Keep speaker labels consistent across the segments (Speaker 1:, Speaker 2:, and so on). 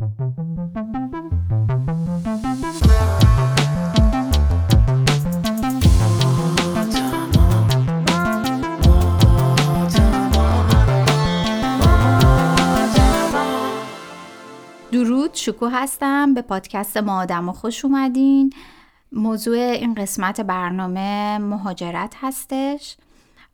Speaker 1: درود شکو هستم. به پادکست ما آدم و خوش اومدین. موضوع این قسمت برنامه مهاجرت هستش.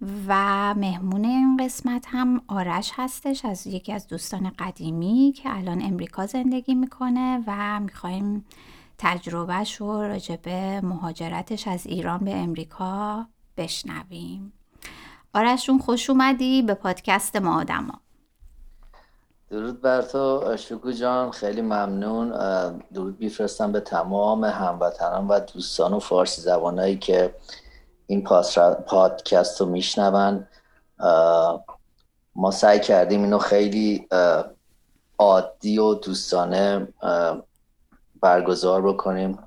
Speaker 1: و مهمون این قسمت هم آرش هستش از یکی از دوستان قدیمی که الان امریکا زندگی می‌کنه و می‌خوایم تجربهش رو راجبه مهاجرتش از ایران به امریکا بشنویم. آرشون خوش اومدی به پادکست ما آدما.
Speaker 2: درود بر تو شکو جان خیلی ممنون. درود میفرستم به تمام هموطنان و دوستان و فارسی زبانایی که این پادکست رو میشنون. ما سعی کردیم اینو خیلی عادی و دوستانه برگزار بکنیم.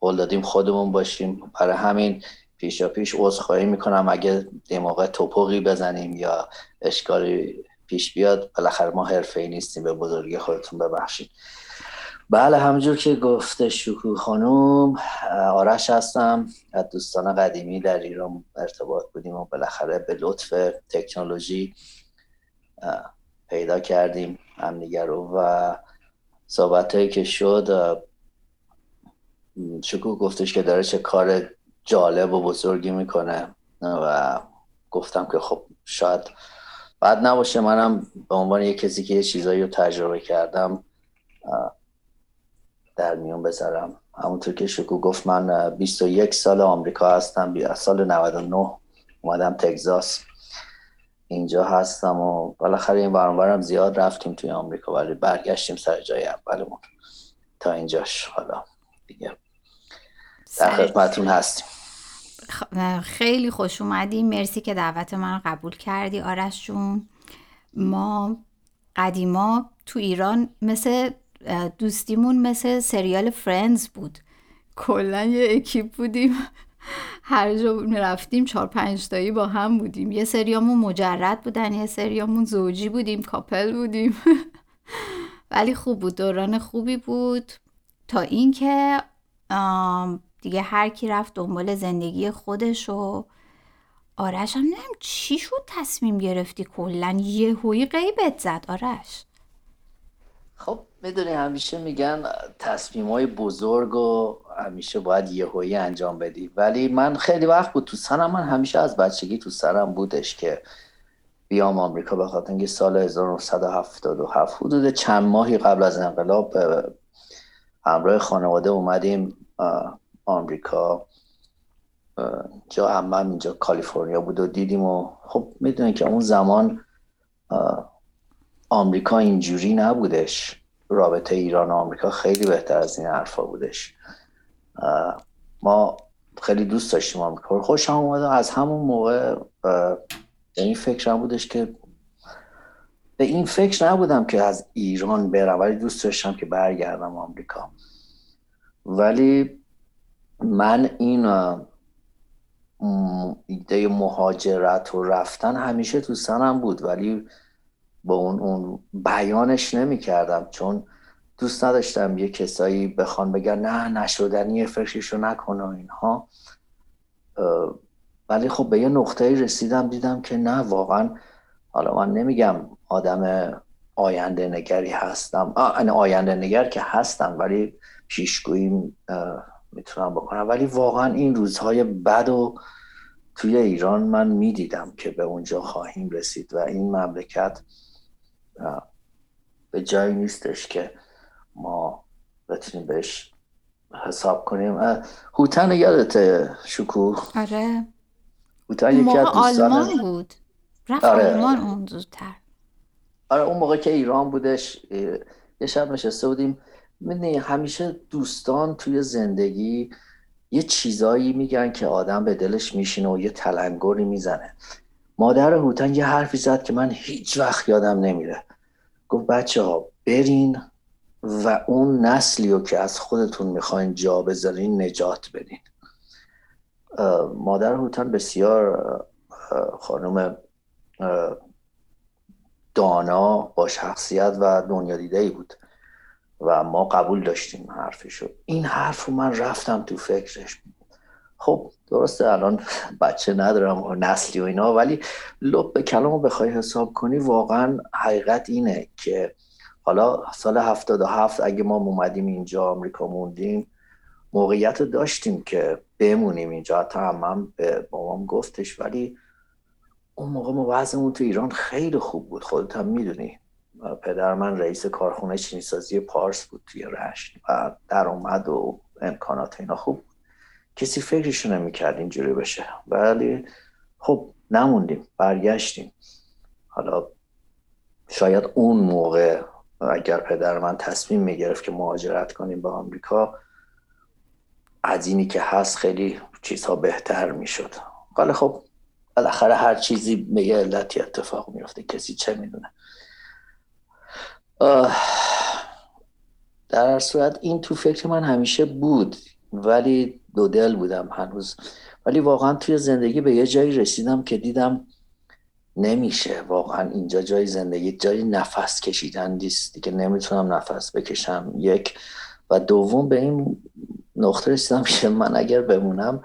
Speaker 2: قول دادیم خودمون باشیم. برای همین پیشا پیش عذرخواهی می‌کنم. اگه موقع توپقی بزنیم یا اشکالی پیش بیاد بالاخره ما حرفه ای نیستیم. به بزرگی خودتون ببخشید. بله همونجور که گفته شکوه خانوم آرش هستم از دوستان قدیمی در ایران ارتباط بودیم و بالاخره به لطف تکنولوژی پیدا کردیم همدیگر رو و صحبت هایی که شد شکوه گفتش که داره چه کار جالب و بزرگی می‌کنه و گفتم که خب شاید بعد نباشه منم به عنوان یک کسی که یه چیزایی رو تجربه کردم در میون بذارم. همونطور که شکو گفت من 21 سال آمریکا هستم از سال 99 اومدم تگزاس. اینجا هستم و بالاخره این برانورم زیاد رفتیم توی آمریکا ولی برگشتیم سر جای اولمون. تا اینجاش حالا دیگه در خدمتون هستیم.
Speaker 1: خیلی خوش اومدی مرسی که دعوت من رو قبول کردی آرش جون. ما قدیما تو ایران مثل دوستیمون مثل سریال فرندز بود. کلا یه اکیپ بودیم. هر جا رفتیم چهار پنج تایی با هم بودیم. یه سریامون مجرد بودن یه سریامون زوجی بودیم کاپل بودیم. ولی خوب بود دوران خوبی بود. تا اینکه دیگه هر کی رفت دنبال زندگی خودش و آرش هم نمیم چی شد تصمیم گرفتی. کلا یهویی غیبت زد آرش.
Speaker 2: خب می‌دونی همیشه میگن تصمیم های بزرگ و همیشه باید یهویی انجام بدی. ولی من خیلی وقت بود تو سرم من همیشه از بچگی تو سرم بودش که بیام آمریکا به خاطر اینکه سال 1977 حدود چند ماهی قبل از انقلاب همراه خانواده اومدیم آمریکا. جا همم اینجا کالیفرنیا بود و دیدیم و خب می‌دونین که اون زمان آمریکا اینجوری نبودش. رابطه ایران و آمریکا خیلی بهتر از این حرفا بودش. ما خیلی دوست داشتیم آمریکا خوش هم اومده از همون موقع این فکر هم بودش که به این فکر نبودم که از ایران برم ولی دوست داشتم که برگردم آمریکا. ولی من این ایده مهاجرت و رفتن همیشه تو سنم بود. ولی با اون, اون بیانش نمی کردم چون دوست نداشتم یه کسایی بخوان بگن نه نشدنی فکرشو نکن و اینها. ولی خب به یه نقطه رسیدم دیدم که نه واقعا حالا من نمیگم آدم آینده نگری هستم. آینده نگر که هستم ولی پیشگویی می‌تونم بکنم. ولی واقعا این روزهای بد و توی ایران من می‌دیدم که به اونجا خواهیم رسید و این مملکت به جایی نیستش که ما بتونیم بهش حساب کنیم. هوتن یادت شکو
Speaker 1: آره.
Speaker 2: هوتن
Speaker 1: یکی از آلمان بود. رفت آره. آلمان اون زودتر.
Speaker 2: آره اون موقع که ایران بودش یه شب نشسته بودیم. می‌دونی همیشه دوستان توی زندگی یه چیزایی میگن که آدم به دلش میشینه و یه تلنگری می‌زنه. مادر هوتن یه حرفی زد که من هیچ وقت یادم نمیره. گفت بچه ها برین و اون نسلی رو که از خودتون می‌خواین جا بذارین نجات بدین. مادر هوتن بسیار خانم دانا با شخصیت و دنیا دیده ای بود و ما قبول داشتیم حرفشو. این حرف رو من رفتم تو فکرش. خب درسته الان بچه ندارم و نسلی و اینا ولی لب به کلام رو بخوای حساب کنی واقعا حقیقت اینه که حالا سال 77 اگه ما اومدیم اینجا آمریکا موندیم موقعیت داشتیم که بمونیم اینجا. حتی هم به بابام گفتش ولی اون موقع ما وضعمون تو ایران خیلی خوب بود. خودت هم می‌دونی. پدر من رئیس کارخونه چینی پارس بود توی رشت. و درآمد و امکانات اینا خوب بود. کسی فکرشو نمی‌کرد اینجوری بشه. ولی خب نموندیم برگشتیم. حالا شاید اون موقع اگر پدر من تصمیم می‌گرفت که مهاجرت کنیم به آمریکا از اینی که هست خیلی چیزها بهتر می‌شد. ولی خب بالاخره هر چیزی به یه علتی اتفاق میفته کسی چه می‌دونه. در صورت این تو فکر من همیشه بود. ولی دو دل بودم هنوز. ولی واقعا توی زندگی به یه جایی رسیدم که دیدم نمیشه. واقعا اینجا جای زندگی جای نفس کشیدن نیست. دیگه نمی‌تونم نفس بکشم. یک. و دوم به این نقطه رسیدم که من اگر بمونم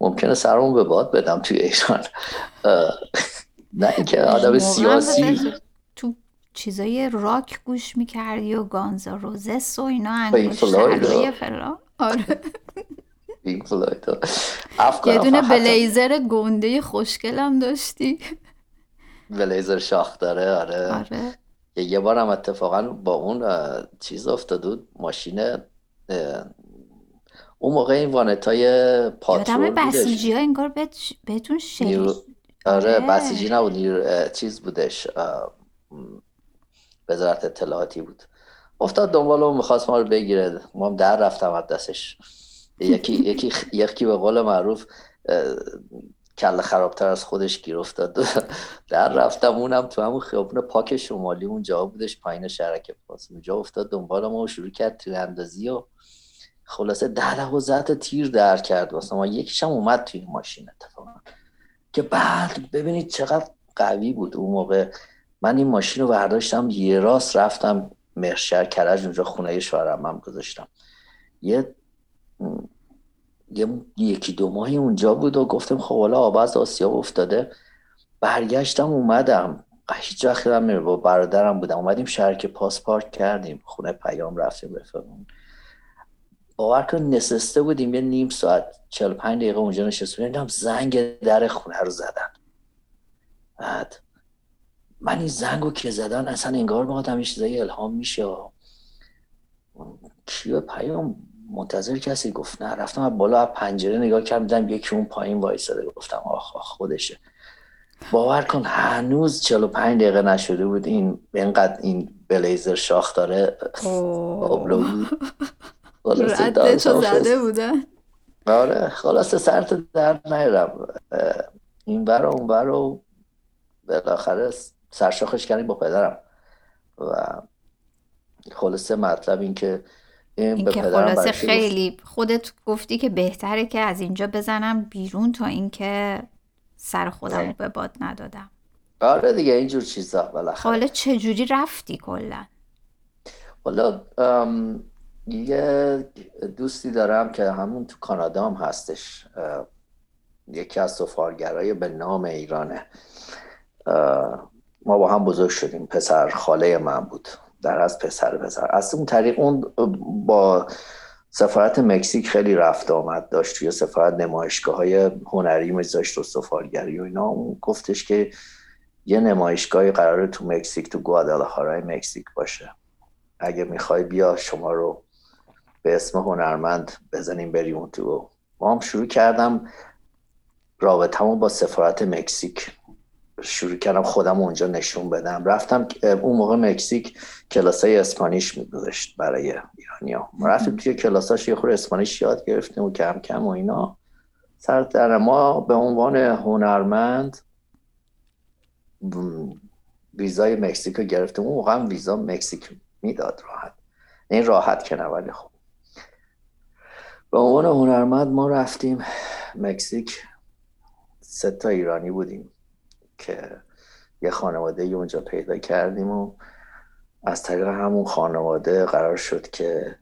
Speaker 2: ممکنه سرمون به باد بدم توی ایران. نه اینکه آدم سیاسی.
Speaker 1: تو چیزای راک گوش می‌کردی و گانزا روزس و اینا انگوش فلا آره یه دونه بلیزر گنده خوشگلم داشتی.
Speaker 2: بلیزر شاخ داره آره, آره. یه بار هم اتفاقا با اون چیز افتاد ماشین اون موقع این وانت های پاترول
Speaker 1: بسیجی ها انگار بهتون شدید
Speaker 2: آره, آره. بسیجی نبود چیز بودش وزارت اطلاعاتی بود. افتاد دنبال اون می‌خواست ما رو بگیره. ما هم در رفتم از دستش. یکی یکی یکی به قول معروف کل خرابتر از خودش گیر افتاد. در رفتم اونم تو همون خیابون پاک شمالی اونجا بودش پایین شرک پاس اونجا افتاد دنبال ما و شروع کرد تیراندازی و خلاصه ده دوازده تیر در کرد. واسه ما یکیشم اومد توی ماشین اتفاقا. که بعد ببینید چقدر قوی بود اون موقع. من این ماشین رو برداشتم یه راست رفتم مرشر کرج اونجا خونه شوهرم هم گذاشتم. یه یکی دو ماهی اونجا بود و گفتم خب حالا آب از آسیا افتاده. برگشتم اومدم. هیچ وقت با برادرم بودم. اومدیم شرک پاس پارک کردیم. خونه پیام رفتیم رفقمون باور کن نسسته بودیم. یه نیم ساعت 45 دقیقه اونجا نشسته بودیم زنگ در خونه رو زدن. بعد من این زنگ رو که زدن اصلا انگار با آدم چیزایی الهام میشه. کیو پیام؟ منتظر کسی گفت نه. رفتم از بالا از پنجره نگاه کردم یکی اون پایین وایساده گفتم آخ آخ خودشه. باور کن هنوز 45 دقیقه نشده بود این اینقدر این بلیزر شاخ داره.
Speaker 1: خلاصه زده بودن.
Speaker 2: آره خلاصه سرت در نیرم این بر اون بر و بالاخره سرشاخش کردیم با پدرم. و خلاصه مطلب این که
Speaker 1: این, که خلاصه خیلی خودت گفتی که بهتره که از اینجا بزنم بیرون تا اینکه سر خودم به باد ندادم.
Speaker 2: آره دیگه اینجور چیزا بالاخره.
Speaker 1: حالا چجوری رفتی کلا؟
Speaker 2: حالا یه دوستی دارم که همون تو کانادا هم هستش یکی از سفارگرای به نام ایرانه. ما با هم بزرگ شدیم. پسر خاله من بود. در از پسر پسر. از اون طریق اون با سفارت مکزیک خیلی رفت آمد داشت توی سفارت نمایشگاه های هنری میذاشت و سفارگری و اینا. اون گفتش که یه نمایشگاهی قراره تو مکزیک تو گوادالاخارای مکزیک باشه. اگه می‌خوای بیا شما رو به اسم هنرمند بزنیم بریم اون تو. ما هم شروع کردم رابطمون با سفارت مکزیک. شروع کردم خودم اونجا نشون بدم. رفتم اون موقع مکزیک کلاس های اسپانیش میگذاشت برای ایرانی ها رفتیم توی کلاساش یه خور اسپانیش یاد گرفتیم و کم کم و اینا. سر در ما به عنوان هنرمند ویزای مکزیک رو گرفتیم. اون موقع هم ویزا مکزیک می‌داد راحت. این راحت که ولی خب. به عنوان هنرمند ما رفتیم مکزیک. سه تا ایرانی بودیم. که یه خانواده اونجا پیدا کردیم و از طریق همون خانواده قرار شد که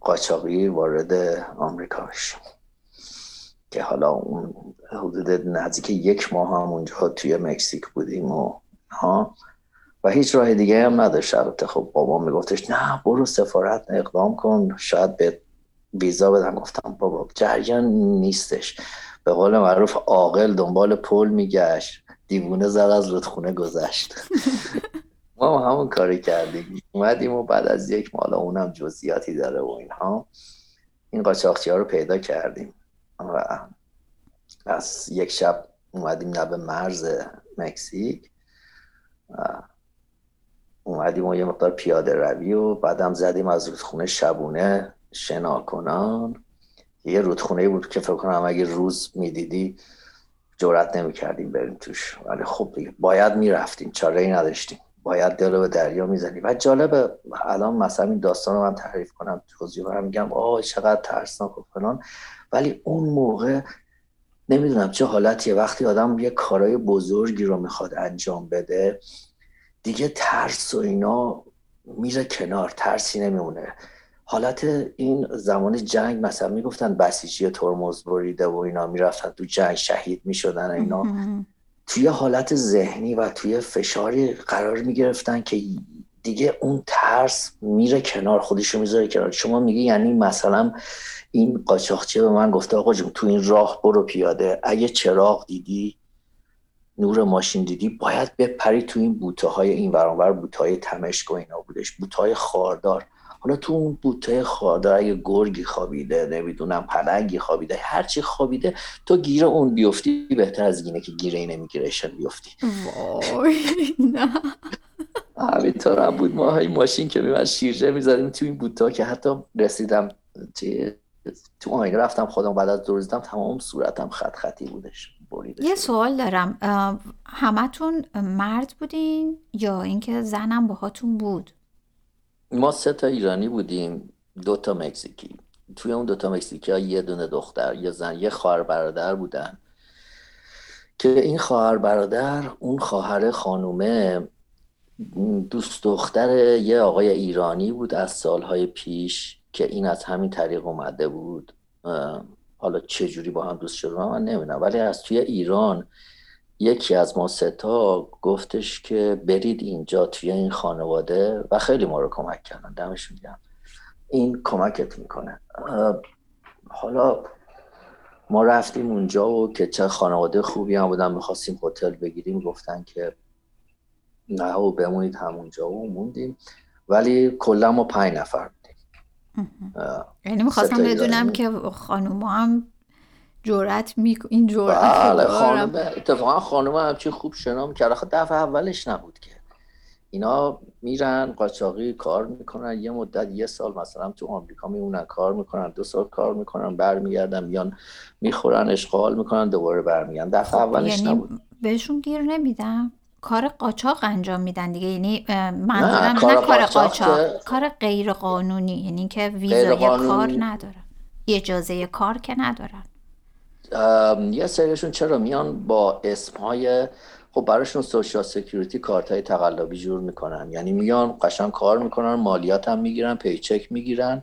Speaker 2: قاچاقی وارد آمریکا بشیم که حالا اون حدود نزدیک یک ماه هم اونجا توی مکزیک بودیم و ها. و هیچ راه دیگه هم نداشت البته. خب بابا میگفتش نه برو سفارت اقدام کن. شاید به ویزا بدم. گفتم بابا جریان نیستش. به قول معروف عاقل دنبال پل میگشت. دیوونه زد از رودخونه گذشت. ما همون کاری کردیم. اومدیم و بعد از یک مالا اونم جزئیاتی داره و اینها. این قاچاقچی ها رو پیدا کردیم. و از یک شب اومدیم لب مرز مکزیک. اومدیم و یه مقدار پیاده روی و بعدم زدیم از رودخونه شبونه شنا کنان یه رودخونه بود که فکر کنم اگه روز می‌دیدی جورت نمی کردیم بریم توش. ولی خب باید می‌رفتیم. چاره ای نداشتیم. باید دل به دریا می‌زنیم و جالبه الان مثلا این داستان رو من تعریف کنم توضیح هم میگم آه چقدر ترسناک و فلان. ولی اون موقع نمی‌دونم چه حالتیه. وقتی آدم یه کارای بزرگی رو می‌خواد انجام بده دیگه ترس و اینا میره کنار. ترسی نمیمونه. حالت این زمان جنگ مثلا می‌گفتن بسیجی ترمز بریده و اینا می‌رفتن تو جنگ شهید می‌شدن اینا. توی حالت ذهنی و توی فشاری قرار می‌گرفتن که دیگه اون ترس میره کنار خودشو می‌ذاره کنار. شما میگی یعنی مثلا این قاچاقچی به من گفته آقا جون تو این راه برو پیاده. اگه چراغ دیدی نور ماشین دیدی باید بپری تو این بوته های این ورانور بوته های تمشک و اینا بودش. بوته های خاردار. حالا تو اون بوته خاردار اگه گرگی خوابیده نمی‌دونم پلنگی خوابیده هرچی خوابیده تو گیر اون بیفتی بهتر از اینه که گیر این امیگریشن بیفتی.
Speaker 1: وای نه.
Speaker 2: همینطور هم بود. ما های ماشین که میمن شیرجه می‌زدیم تو این بوته که حتی رسیدم تو آینه رفتم خودم بعد از دور تمام صورتم خط خطی بودش
Speaker 1: یه سوال دارم. همتون مرد بودین یا اینکه زنم باهاتون بود؟
Speaker 2: ما سه تا ایرانی بودیم دو تا مکزیکی. توی اون دو تا مکزیکی ها یه دونه دختر یه زن یه خواهر برادر بودن. که این خواهر برادر اون خواهر خانومه دوست دختر یه آقای ایرانی بود از سالهای پیش که این از همین طریق اومده بود. حالا چه جوری با هم دوست شدن من نمی‌دونم. ولی از توی ایران یکی از ما ستا گفتش که برید اینجا توی این خانواده و خیلی ما رو کمک کردن. دمش میگم این کمکت می‌کنه. حالا ما رفتیم اونجا و که چه خانواده خوبی هم بودن می‌خواستیم هتل بگیریم گفتن که نه و بمونید همونجا و موندیم. ولی کلا ما پنج نفر
Speaker 1: یعنی می‌خواستم بدونم که خانوم هم جورت می این جورت
Speaker 2: بله خانم اتفاقا خانم همچین خوب شنا می‌کرد خب دفعه اولش نبود که. اینا میرن قاچاقی کار می‌کنن. یه مدت یه سال مثلا تو آمریکا میمونن کار می‌کنن. دو سال کار می‌کنن برمیگردن میان می‌خورن اشغال می‌کنن دوباره برمیگردن. دفعه خب اولش یعنی نبود.
Speaker 1: بهشون گیر نمیدم. کار قاچاق انجام میدن دیگه. یعنی منظورم نه, کار, کار قاچاق کار غیر قانونی یعنی که ویزای کار ندارن. اجازه کار که ندارن.
Speaker 2: یه سریشون چرا میان با اسمهای خب براشون social security کارت های تقلبی جور می‌کنن. یعنی میان قشنگ کار می‌کنن مالیات هم می‌گیرن paycheck می‌گیرن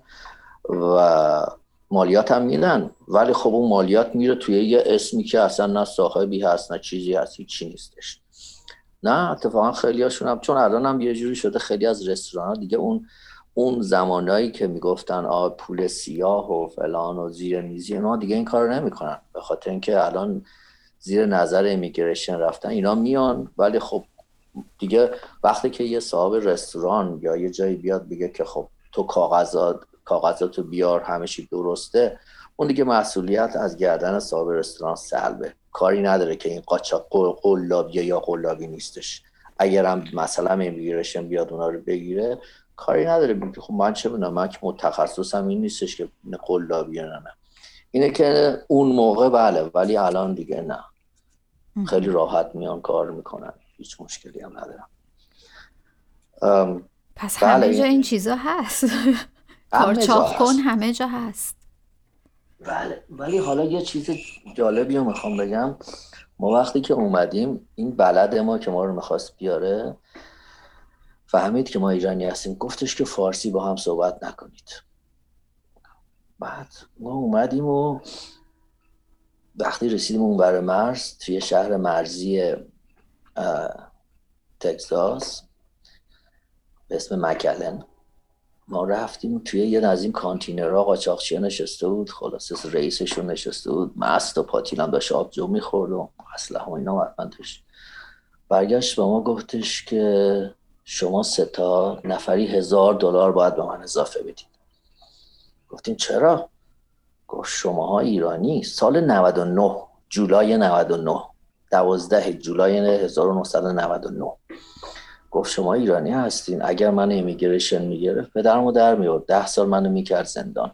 Speaker 2: و مالیات هم میدن. ولی خب اون مالیات میره توی یه اسمی که اصلا نه صاحبی هست نه چیزی هست چی نیستش. نه اتفاقا خیلی هاشون هم چون الان هم یه جوری شده خیلی از رستوران ها دیگه اون اون زمانایی که می‌گفتن آ پول سیاه و فلان و زیر میزی اینا دیگه این کار نمی‌کنن. به خاطر اینکه الان زیر نظر امیگریشن رفتن اینا میان ولی خب دیگه وقتی که یه صاحب رستوران یا یه جایی بیاد بگه که خب تو کاغذات کاغذاتو بیار همه چی درسته اون دیگه مسئولیت از گردن صاحب رستوران سلبه. کاری نداره که این قاچاق قلابی یا قلابی نیستش. اگرم مثلا امیگریشن بیاد اونا رو بگیره کاری نداره خب من چه بدونم من که متخصصم این نیستش که قلابی نه نه اینه که اون موقع بله ولی الان دیگه نه. خیلی راحت میان کار می‌کنن. هیچ مشکلی هم ندارم.
Speaker 1: پس بله همه جا این چیزا هست. کارچاق کن همه جا هست.
Speaker 2: بله ولی حالا یه چیز جالبی رو می‌خوام بگم. ما وقتی که اومدیم این بلد ما که ما رو می‌خواست بیاره فهمید که ما ایرانی هستیم. گفتش که فارسی با هم صحبت نکنید. بعد ما اومدیم و وقتی رسیدیم اون بر مرز توی شهر مرزی تگزاس به اسم مکلن ما رفتیم توی یه از این کانتینرها قاچاقچی نشسته بود خلاصه رئیسشون نشسته بود. مست و پاتیلم داشت آبجو می‌خورد و اصلا اینا. حتما برگشت به ما گفتش که شما سه تا نفری هزار دلار باید به من اضافه بدید. گفتیم چرا؟ گفت شماها ایرانی سال 99 جولای 99 دوازده جولای 1999 گفت شما ایرانی هستین. اگر من امیگریشن می‌گرفت پدرمو در میورد ده سال منو می‌کرد زندان.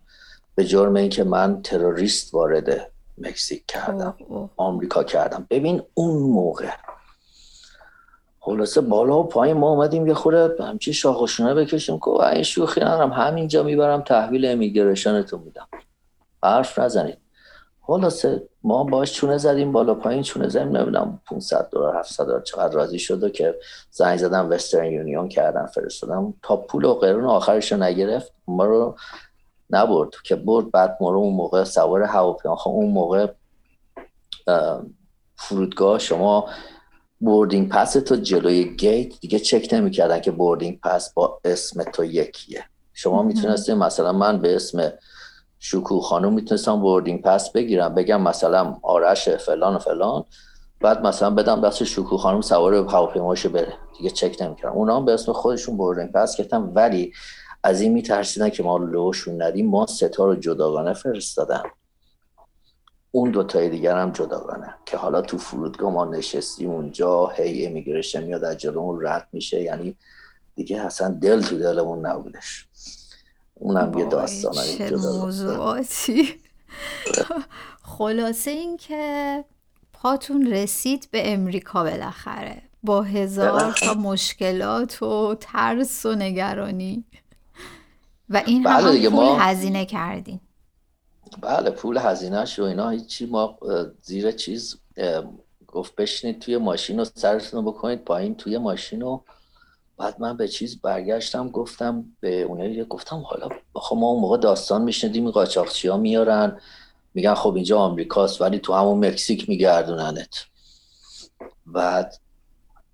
Speaker 2: به جرم اینکه من تروریست وارد مکزیک کردم. آمریکا کردم. ببین اون موقع خلاصه بالا و پایین ما اومدیم یه خورده همچی شاخشونه بکشیم که این شوخی ندارم همینجا می‌برم تحویل امیگریشنتون میدم. حرف نزنید. خلاصه ما باش چونه زدیم بالا پایین چونه زدیم نمی‌دونم 500 دلار 700 دلار چقدر راضی شد که زنگ زدم وسترن یونیون کردن فرستادم. تا پول و قرون آخرش رو نگرفت ما رو نبرد. که برد بعد ما رو اون موقع سوار هواپیما خب اون موقع فرودگاه شما boarding pass تو جلوی گیت دیگه چک نمی‌کردن که boarding pass با اسم تو یکیه. شما می‌تونستید مثلا من به اسم شکو خانم می‌تونستم boarding pass بگیرم بگم مثلا آرش فلان و فلان بعد مثلا بدم دست شکو خانم سوار هواپیماش بره. دیگه چک نمی‌کردم. اونا هم به اسم خودشون boarding pass گرفتم ولی از این میترسیدن که ما لوشون ندیم ما سه‌تا رو جداگانه فرستادم اون دوتای دیگر هم جداگانه که حالا تو فرودگاه ما نشستیم اونجا هی immigration میاد از جلومون رد میشه. یعنی دیگه اصلا دل تو دلمون نبودش. اونم یه داستان
Speaker 1: چه موضوعاتی. خلاصه این که پاتون رسید به امریکا بالاخره. با هزار تا مشکلات و ترس و نگرانی. و این بله هم پول ما... هزینه کردین.
Speaker 2: بله پول هزینهش و اینا هیچی. ما زیر چیز گفت بشینید توی ماشین و سرتون بکنید پایین توی ماشین و بعد من به چیز برگشتم گفتم به اونایی گفتم حالا خب ما اون موقع داستان میشنیدیم قاچاقچی ها میارن میگن خب اینجا آمریکاست ولی تو همون مکزیک میگردوننت. بعد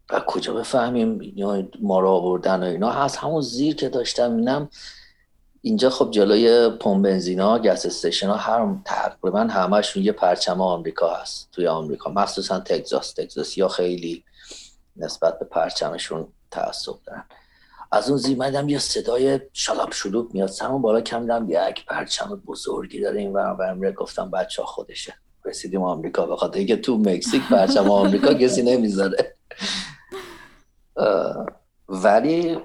Speaker 2: و کجا بفهمیم ما رو آوردن و اینا. هست همون زیر که داشتم اینم اینجا خب جلوی پمپ بنزینا گس استیشن ها هر تقریبا همشون یه پرچم آمریکا هست توی آمریکا. مخصوصا تگزاس. تگزاس یا خیلی نسبت به پرچمشون تعصب دارن. از اون زیر یه صدای شلاب شلوب میاد. سمون بالا کم دیدم یک پرچم بزرگی داره این ور امریکا گفتم بچه خودشه. رسیدیم آمریکا. بخاطر اینکه تو مکزیک پرچم آمریکا کسی نمی‌ذاره. ولی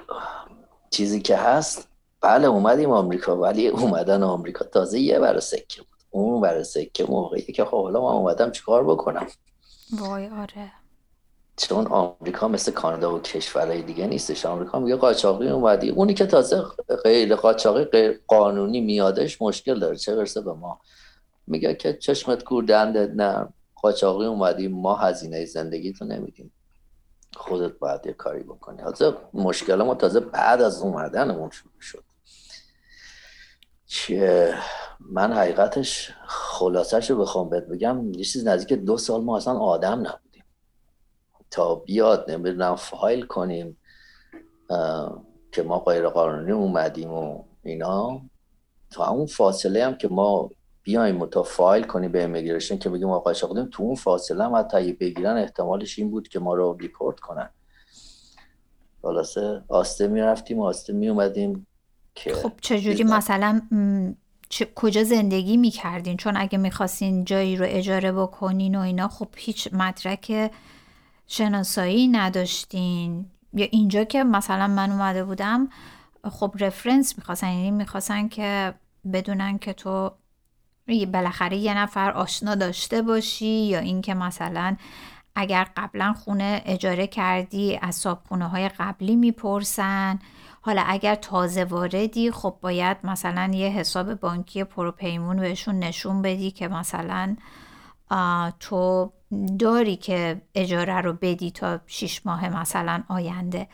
Speaker 2: چیزی که هست بله اومدیم آمریکا ولی اومدن آمریکا. تازه یه بر سکه بود. اون بر سکه موقعی که خب حالا من اومدم چیکار بکنم؟
Speaker 1: وای آره.
Speaker 2: چون آمریکا مثل کانادا و کشورهای دیگه نیستش. آمریکا میگه قاچاقی اومدی. اونی که تازه غیر قاچاقی غیر قانونی میادش مشکل داره. چه برسه به ما؟ میگه که چشمت کور دندت نه. قاچاقی اومدی. ما هزینه زندگی تو نمیدیم. خودت باید یه کاری بکنی. حالا مشکل ما تازه بعد از اومدنمون شروع شد. که من حقیقتش خلاصش رو بخوام بهت بگم یه چیز نزدیک دو سال ما اصلا آدم نبود تا بیاد نمی‌دونم فایل کنیم که ما غیر قانونی اومدیم و اینا. تا اون فاصله هم که ما بیایم و تا فایل کنیم به امیگریشن که بگیم آقای شاقدیم تو اون فاصله هم حتی بگیرن احتمالش این بود که ما رو ریپورت کنن. خلاصه آسته می‌رفتیم آسته می اومدیم که
Speaker 1: خب چجوری مثلا کجا زندگی می‌کردین؟ چون اگه می‌خواستین جایی رو اجاره بکنین و اینا خب هیچ مدرک شناسایی نداشتین. یا اینجا که مثلا من اومده بودم خب رفرنس می‌خواستن یعنی می‌خواستن که بدونن که تو بالاخره یه نفر آشنا داشته باشی یا اینکه مثلا اگر قبلا خونه اجاره کردی از صابخونه های قبلی می‌پرسن. حالا اگر تازه واردی خب باید مثلا یه حساب بانکی پروپیمون بهشون نشون بدی که مثلا تو داری که اجاره رو بدی تا شیش ماه مثلا آینده.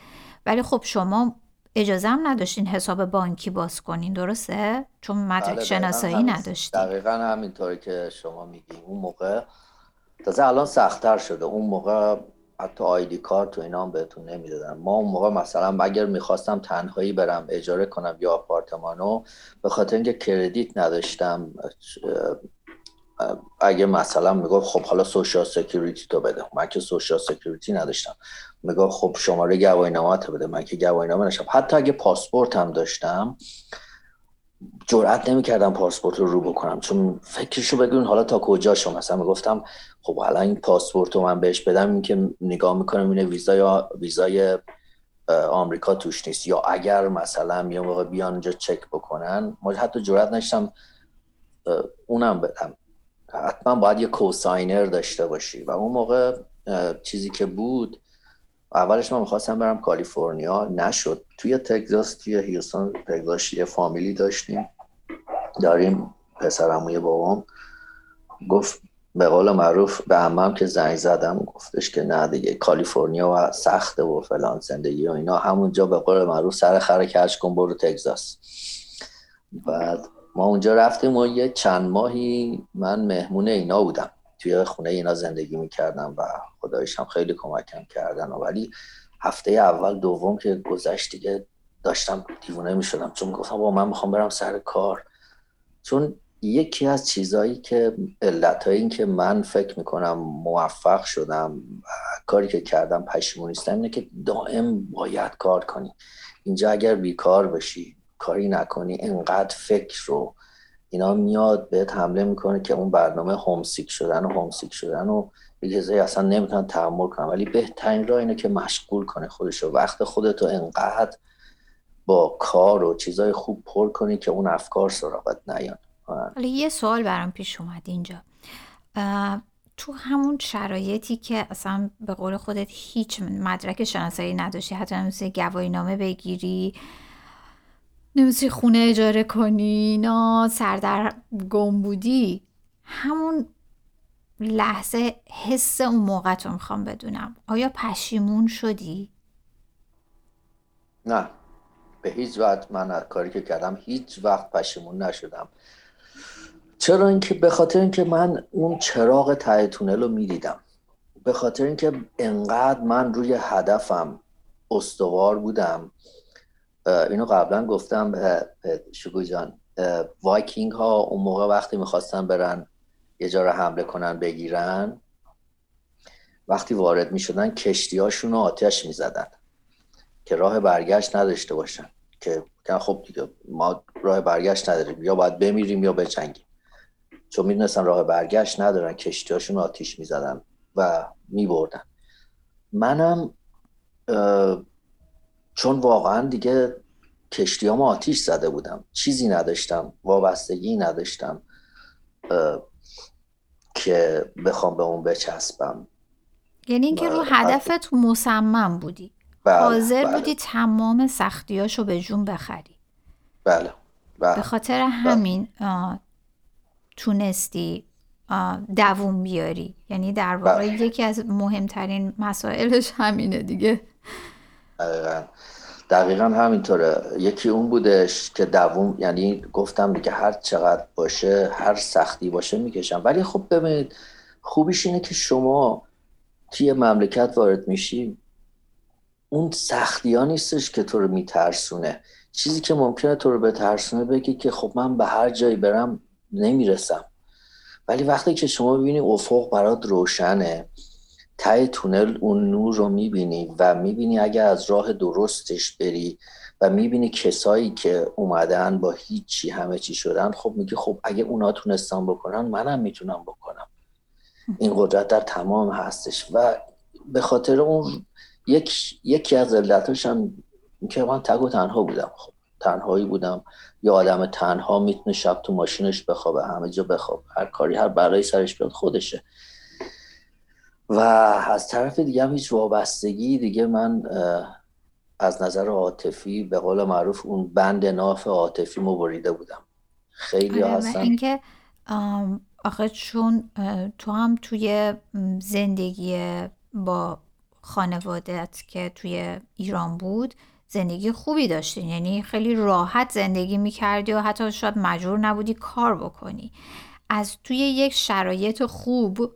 Speaker 1: ولی خب شما اجازه هم نداشتین حساب بانکی باز کنین درسته؟ چون مدرک
Speaker 2: بله
Speaker 1: شناسایی
Speaker 2: دقیقا,
Speaker 1: نداشتین.
Speaker 2: دقیقا همینطوری که شما میگی. اون موقع تازه الان سختتر شده. اون موقع حتی ID card تو اینا هم بهتون نمی‌دادن. ما اون موقع مثلا اگر می‌خواستم تنهایی برم اجاره کنم یا آپارتمانو به خاطر اینکه credit نداشتم اگه مثلا می‌گفت خب حالا social security تو بده. من که social security نداشتم. می‌گفت خب شماره گواهی نامه بده. من که گواهی نامه نداشتم. حتی اگه پاسپورت هم داشتم جرئت نمی‌کردم پاسپورت رو رو بکنم. چون فکرشو بکن حالا تا کجا شما مثلا می‌گفتم خب حالا این پاسپورت رو من بهش بدم این که نگاه می‌کنم اینه ویزا یا ویزای آمریکا توش نیست. یا اگر مثلا یه موقع بیان اینجا چک بکنن ما حتی جرئت نشتم اونم بدم. حتما باید یه کوساینر داشته باشی. و اون موقع چیزی که بود اولش من می‌خواستم برم کالیفرنیا نشد. توی تگزاس توی هیوستون تگزاس یه فامیلی داشتیم. داریم پسرموی بابام. گفت به قول معروف به امم که زنگ زدم گفتش که نه دیگه کالیفرنیا و سخته و فلان زندگی و اینا. همونجا به قول معروف سر خر کچ کن برو تگزاس. بعد ما اونجا رفتیم و یه چند ماهی من مهمون اینا بودم. توی خونه اینا زندگی می‌کردم و خدایش هم خیلی کمکم کردن ولی هفته اول دوم که گذشت دیگه داشتم دیوونه می‌شدم. چون گفتم با من می‌خوام برم سر کار. چون یکی از چیزهایی که علت این که من فکر می‌کنم موفق شدم کاری که کردم پشیمون نیستم اینه که دائم باید کار کنی. اینجا اگر بیکار بشی کاری نکنی انقدر فکر رو اینا میاد بهت حمله می‌کنه که اون برنامه هومسیک شدن و هومسیک شدن و یه اصلا نمی‌تونن تحمل کنن. ولی بهترین راه اینه که مشغول کنه خودشو وقت خودتو انقدر با کار و چیزای خوب پر کنی که اون افکار سراغت نیان.
Speaker 1: حالا یه سوال برام پیش اومد اینجا. تو همون شرایطی که اصلا به قول خودت هیچ مدرک شناسایی نداشتی حتی نمیسی گواهی نامه بگیری نمیسی خونه اجاره کنی نه سردر گم بودی. همون لحظه حس اون موقع تو می‌خوام بدونم. آیا پشیمون شدی؟
Speaker 2: نه. به هیچ وقت من کاری که کردم هیچ وقت پشیمون نشدم. چرا اینکه به خاطر اینکه من اون چراغ ته تونل رو می‌دیدم. به خاطر اینکه انقدر من روی هدفم استوار بودم. اینو قبلا گفتم شگو جان وایکینگ ها اون موقع وقتی می‌خواستن برن یه جا رو حمله کنن بگیرن وقتی وارد می‌شدن کشتی هاشون رو آتش می‌زدن که راه برگشت نداشته باشن که خب دیگه ما راه برگشت نداریم یا باید بمیریم یا بچنگیم چون می‌دونستن راه برگشت ندارن کشتیاشون آتیش می‌زدن و میبردن. منم چون واقعا دیگه کشتیام آتیش زده بودم. چیزی نداشتم وابستگی نداشتم که بخوام به اون بچسبم.
Speaker 1: یعنی اینکه رو هدفت مصمم بودی. بله، حاضر بله. بودی تمام سختیاشو به جون بخری.
Speaker 2: بله, بله.
Speaker 1: به خاطر همین تونستی دووم بیاری. یعنی در واقع بله. یکی از مهمترین مسائلش همینه دیگه.
Speaker 2: دقیقا. دقیقا همینطوره. یکی اون بودش که دووم یعنی گفتم دیگه هر چقدر باشه هر سختی باشه می‌کشم. ولی خب ببینید خوبیش اینه که شما توی مملکت وارد میشی اون سختی ها نیستش که تو رو میترسونه. چیزی که ممکنه تو رو به ترسونه بگی که خب من به هر جایی برم نمی‌رسم. ولی وقتی که شما ببینی افق برات روشنه ته تونل اون نور رو می‌بینی و می‌بینی اگر از راه درستش بری و می‌بینی کسایی که اومدن با هیچی همه چی شدن خب میگی خب اگه اونا تونستن بکنن منم می‌تونم بکنم. این قدرت در تمام هستش و به خاطر اون یک، یکی از علتش هم که من تگ و تنها بودم. خب تنهایی بودم. یا آدم تنها می‌تونه شب تو ماشینش بخوابه همه جا بخواب هر کاری هر برای سرش بیاد خودشه. و از طرف دیگه هم هیچ وابستگی دیگه من از نظر عاطفی به قول معروف اون بند ناف عاطفی مبریده بودم. خیلی آره هستن
Speaker 1: اینکه آخه چون تو هم توی زندگی با خانوادت که توی ایران بود زندگی خوبی داشتین یعنی خیلی راحت زندگی می‌کردی و حتی شاید مجبور نبودی کار بکنی. از توی یک شرایط خوب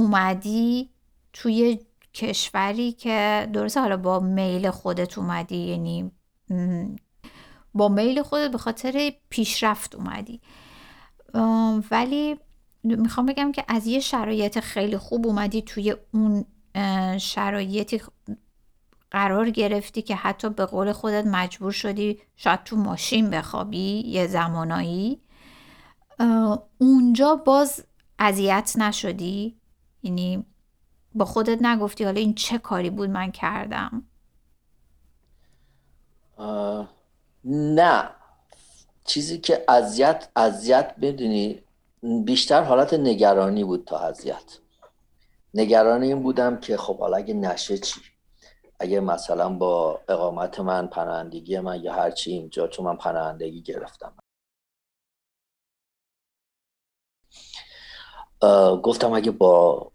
Speaker 1: اومدی توی کشوری که درسته حالا با میل خودت اومدی یعنی با میل خودت به خاطر پیشرفت اومدی. ولی می‌خوام بگم که از یه شرایط خیلی خوب اومدی توی اون شرایطی قرار گرفتی که حتی به قول خودت مجبور شدی شاید تو ماشین بخوابی یه زمانایی. اونجا باز اذیت نشدی. یعنی با خودت نگفتی حالا این چه کاری بود من کردم؟
Speaker 2: نه. چیزی که اذیت اذیت بدونی بیشتر حالت نگرانی بود تا اذیت. نگرانی این بودم که خب حالا اگه نشه چی؟ اگه مثلا با اقامت من پناهندگی من یا هرچی اینجا چون من پناهندگی گرفتم. گفتم اگه با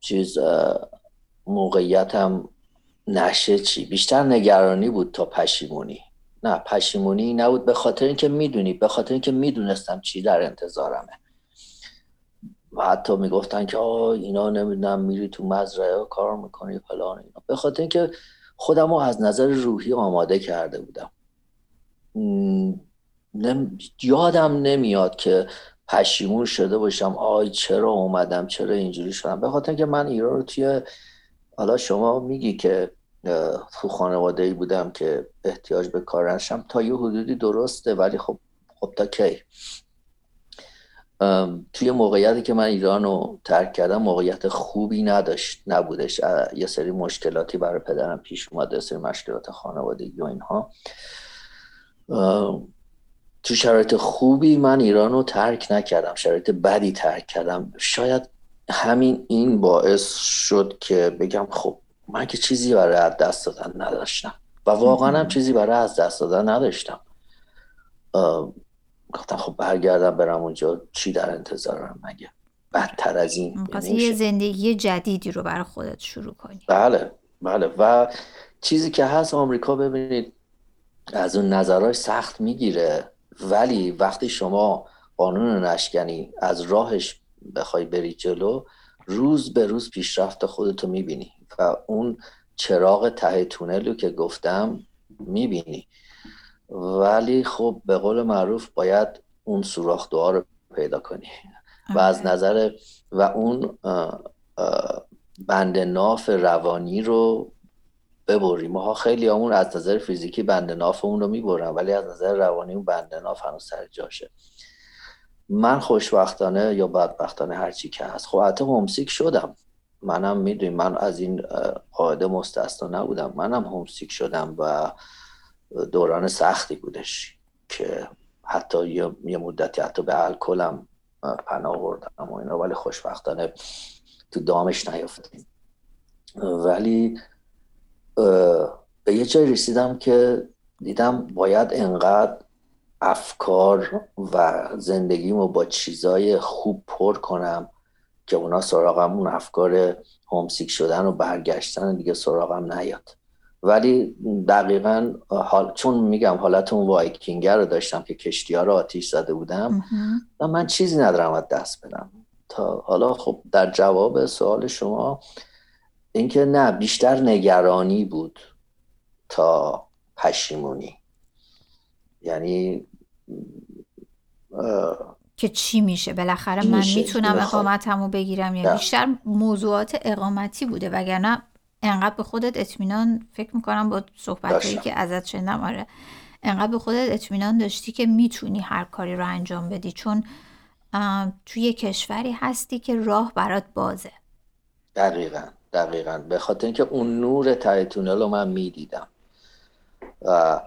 Speaker 2: چیز موقعیتم نشه چی؟ بیشتر نگرانی بود تا پشیمونی. نه پشیمونی نبود به خاطر اینکه می‌دونی به خاطر اینکه می‌دونستم چی در انتظارمه. و حتی می‌گفتن که آه اینا نمی‌دونم میری تو مزرعه کار می‌کنی فلان اینا. به خاطر اینکه خودم رو از نظر روحی آماده کرده بودم. یادم نمیاد که پشیمون شده باشم. آی چرا اومدم؟ چرا اینجوری شدم؟ به خاطر اینکه من ایران رو توی حالا شما میگی که تو خانواده ای بودم که احتیاج به کار تا یه حدودی درسته ولی خب خب تا کی؟ توی موقعیتی که من ایران رو ترک کردم موقعیت خوبی نداشت نبودش. یه سری مشکلاتی برای پدرم پیش اومده سری مشکلات خانوادگی و اینها. تو شرایط خوبی من ایران رو ترک نکردم شرایط بدی ترک کردم. شاید همین این باعث شد که بگم خب من که چیزی برای از دست دادن نداشتم و واقعا هم چیزی برای از دست دادن نداشتم. گفتم خب برگردم برم اونجا چی در انتظارم مگه؟ بدتر از این
Speaker 1: یه زندگی جدیدی رو برای خودت شروع کنی.
Speaker 2: بله بله. و چیزی که هست آمریکا ببینید از اون نظراش سخت می‌گیره. ولی وقتی شما قانون نشکنی از راهش بخوای بری جلو روز به روز پیشرفت خودتو می‌بینی و اون چراغ ته تونل رو که گفتم می‌بینی ولی خب به قول معروف باید اون سوراخ دعا رو پیدا کنی و از. نظر و اون بند ناف روانی رو ببری ما خیلی همون از نظر فیزیکی بند ناف اون رو می‌برن ولی از نظر روانی اون بند ناف هنوز سر جاشه. من خوشبختانه یا بدبختانه هرچی که هست. خب حتی همسیک شدم. منم می‌دونی من از این قاعده مستثنا نبودم. منم همسیک شدم و دوران سختی بودش که حتی یه مدتی حتی به الکلم پناه بردم و اینا. ولی خوشبختانه تو دامش نیافتیم. ولی به یه جای رسیدم که دیدم باید انقدر افکار و زندگیمو با چیزای خوب پر کنم که اونا سراغم اون افکار همسیک شدن و برگشتن دیگه سراغم نیاد. ولی دقیقا حال چون میگم حالت اون وایکینگر رو داشتم که کشتی ها رو آتیش زده بودم و من چیزی ندارم از دست بدم. تا حالا خب در جواب سوال شما اینکه نه بیشتر نگرانی بود تا پشیمونی. یعنی
Speaker 1: که چی میشه؟ بالاخره من می‌تونم اقامتمو بگیرم. یا بیشتر موضوعات اقامتی بوده وگرنه انقدر به خودت اطمینان فکر می‌کنم با صحبت که ازت شنیدم آره. انقدر به خودت اطمینان داشتی که می‌تونی هر کاری رو انجام بدی. چون توی کشوری هستی که راه برات بازه.
Speaker 2: دقیقا. دقیقا. به خاطر اینکه اون نور ته تونل رو من می‌دیدم. و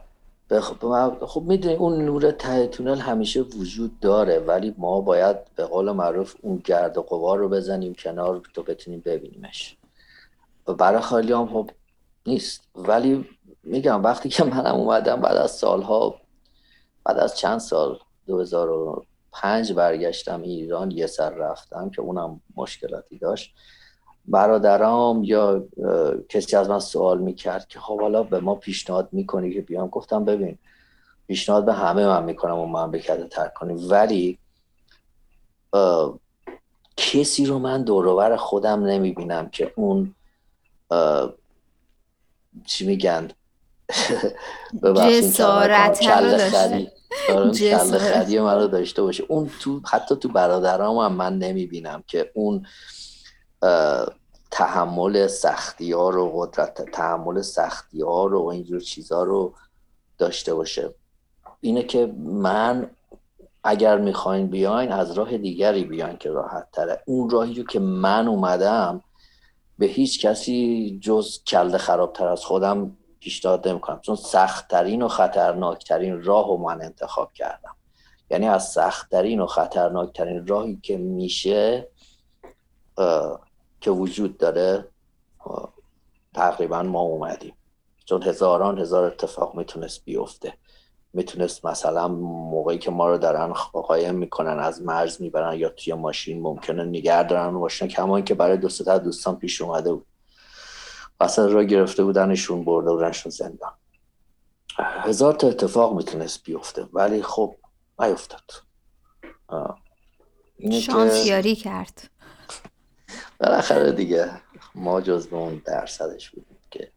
Speaker 2: خب می‌دونی اون نور ته تونل همیشه وجود داره ولی ما باید به قول معروف اون گرد و قبار رو بزنیم کنار تو بتونیم ببینیمش. برای خالی هم خب نیست. ولی میگم وقتی که منم اومدم بعد از سالها بعد از چند سال 2005 برگشتم ایران یه سر رفتم که اونم مشکلاتی داشت. برادرام یا کسی از من سوال می‌کرد که خب حالا به ما پیشنهاد می‌کنی که بیام؟ گفتم ببین پیشنهاد به همه من می‌کنم و مملکت ترک کنی ولی کسی رو من دوروبر خودم نمی‌بینم که اون چی میگن؟
Speaker 1: جسارت رو داشته.
Speaker 2: کل خدی من رو داشته باشه. اون تو حتی تو برادرام هم من نمی‌بینم که اون تحمل سختی ها رو قدرت تحمل سختی ها رو و اینجور چیزها رو داشته باشه. اینه که من اگر می‌خواین بیاین از راه دیگری بیاین که راحت تره. اون راهی رو که من اومدم به هیچ کسی جز کل خرابتر از خودم پیشنهاد نمی‌کنم. چون سختترین و خطرناکترین راه رو من انتخاب کردم. یعنی از سختترین و خطرناکترین راهی که میشه که وجود داره تقریبا ما اومدیم. چون هزاران هزار اتفاق می‌تونست بیفته. می‌تونست مثلا موقعی که ما رو دارن قایم می‌کنن از مرز می‌برن یا توی ماشین ممکنه نگه دارن ماشین کمان که برای دوست دوستان پیش اومده بود. اصلا را گرفته بودنشون برده بودنشون زندان. هزار تا اتفاق می‌تونست بیفته ولی خب نیفتاد.
Speaker 1: شانس یاری کرد.
Speaker 2: بالاخره دیگه ما جز به اون درصدش بودیم که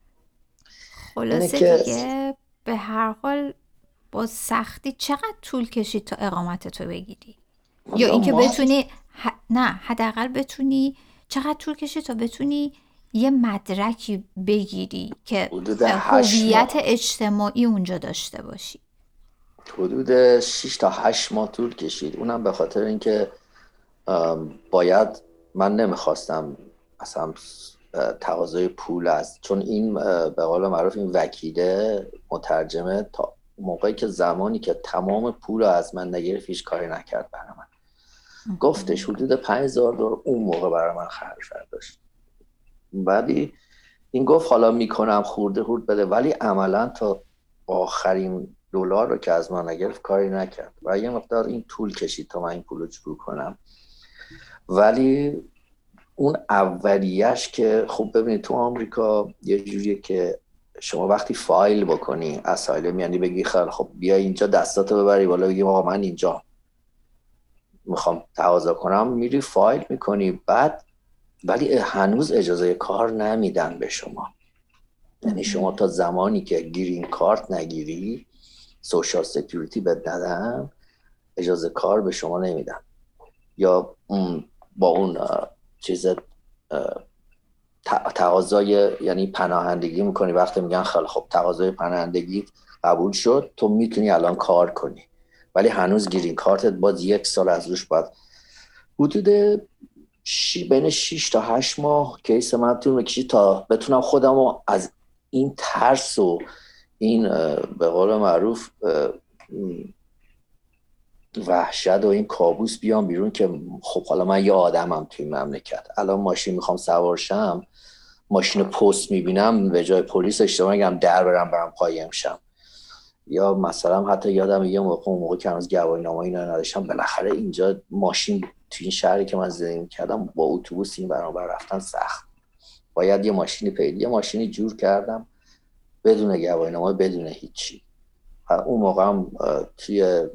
Speaker 1: خلاصه دیگه به هر حال با سختی چقدر طول کشید تا اقامت تو بگیری؟ یا اینکه بتونی نه حداقل بتونی چقدر طول کشید تا بتونی یه مدرکی بگیری که هویت اجتماعی اونجا داشته باشی؟
Speaker 2: حدود 6 تا 8 ماه طول کشید. اونم به خاطر اینکه باید من نمی‌خواستم اصلا تقاضای پول است چون این به قول معروف این وکیله مترجمه تا موقعی که زمانی که تمام پول از من نگرفت هیچ کاری نکرد برای من. گفتش حدود 5000 دلار اون موقع برای من خرج داشت ولی این گفت حالا می‌کنم خورده خورد بده ولی عملا تا آخرین دلار رو که از من نگرفت کاری نکرد. و یه مقدار این طول کشید تا من این پول رو کنم. ولی اون اولیش که خوب ببینید تو آمریکا یه جوریه که شما وقتی فایل بکنی اسایلم یعنی بگی خیلی خب بیا اینجا دستاتو ببری بالا بگی آقا من اینجا می‌خوام تقاضا کنم میری فایل می‌کنی بعد ولی هنوز اجازه کار نمیدن به شما. یعنی شما تا زمانی که گرین کارت نگیری social security بهت ندن اجازه کار به شما نمیدن. یا با اون چیز تقاضای یعنی پناهندگی می‌کنی. وقتی میگن خیلی خب تقاضای پناهندگی قبول شد تو می‌تونی الان کار کنی. ولی هنوز گرین کارتت باز یک سال از روش باید حدود بین 6 تا 8 ماه کیس من طول می‌کشید تا بتونم خودم رو از این ترس و این به قول معروف وحشت و این کابوس بیام بیرون که خب حالا من یه آدمم توی مملکت. الان ماشین می‌خوام سوارشم ماشین پست می‌بینم به جای پلیس اشتباه میگم در برم برم قایم شم. یا مثلا حتی یادم یه موقع اون موقع که هنوز گواهی نامه اینا نداشتم بالاخره اینجا ماشین تو این شهری که من زندگی کردم با اتوبوس این برابر رفتن سخت. باید یه ماشینی پیدا یه ماشینی جور کردم بدون گواهی نامه بدون هیچی. اون موقع هم توی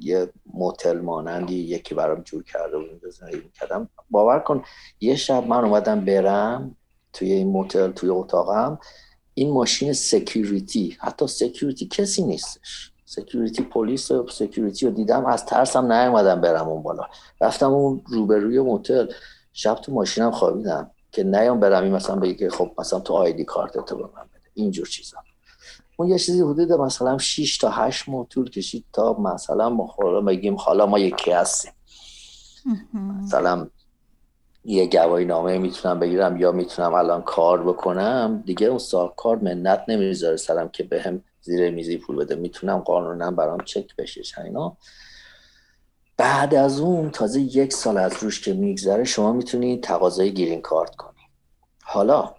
Speaker 2: یه موتل مانندی یکی برام جور کرده بود زندگی کردم باور کن یه شب من اومدم برم توی این موتل توی اتاقم. این ماشین security حتی security کسی نیستش. security پلیس و security رو دیدم از ترسم نیومدم برم اون بالا. رفتم اون روبروی موتل. شب تو ماشینم خوابیدم که نیام برم این مثلا بگی که خب مثلا تو ID card تو به من بده. اینجور چیزا. اون یه چیزی حدود مثلا 6 تا 8 ماه طول کشید تا مثلا ما بگیم حالا ما یکی هستیم. مثلا یه گواهی نامه می‌تونم بگیرم یا می‌تونم الان کار بکنم. دیگه اون کار منت نمی‌ذاره سرم که بهم به زیر میزی پول بده. می‌تونم قانونا برام چک بشه اینا. بعد از اون تازه یک سال از روش که میگذره شما می‌تونید تقاضای گیرین کارت کنی. حالا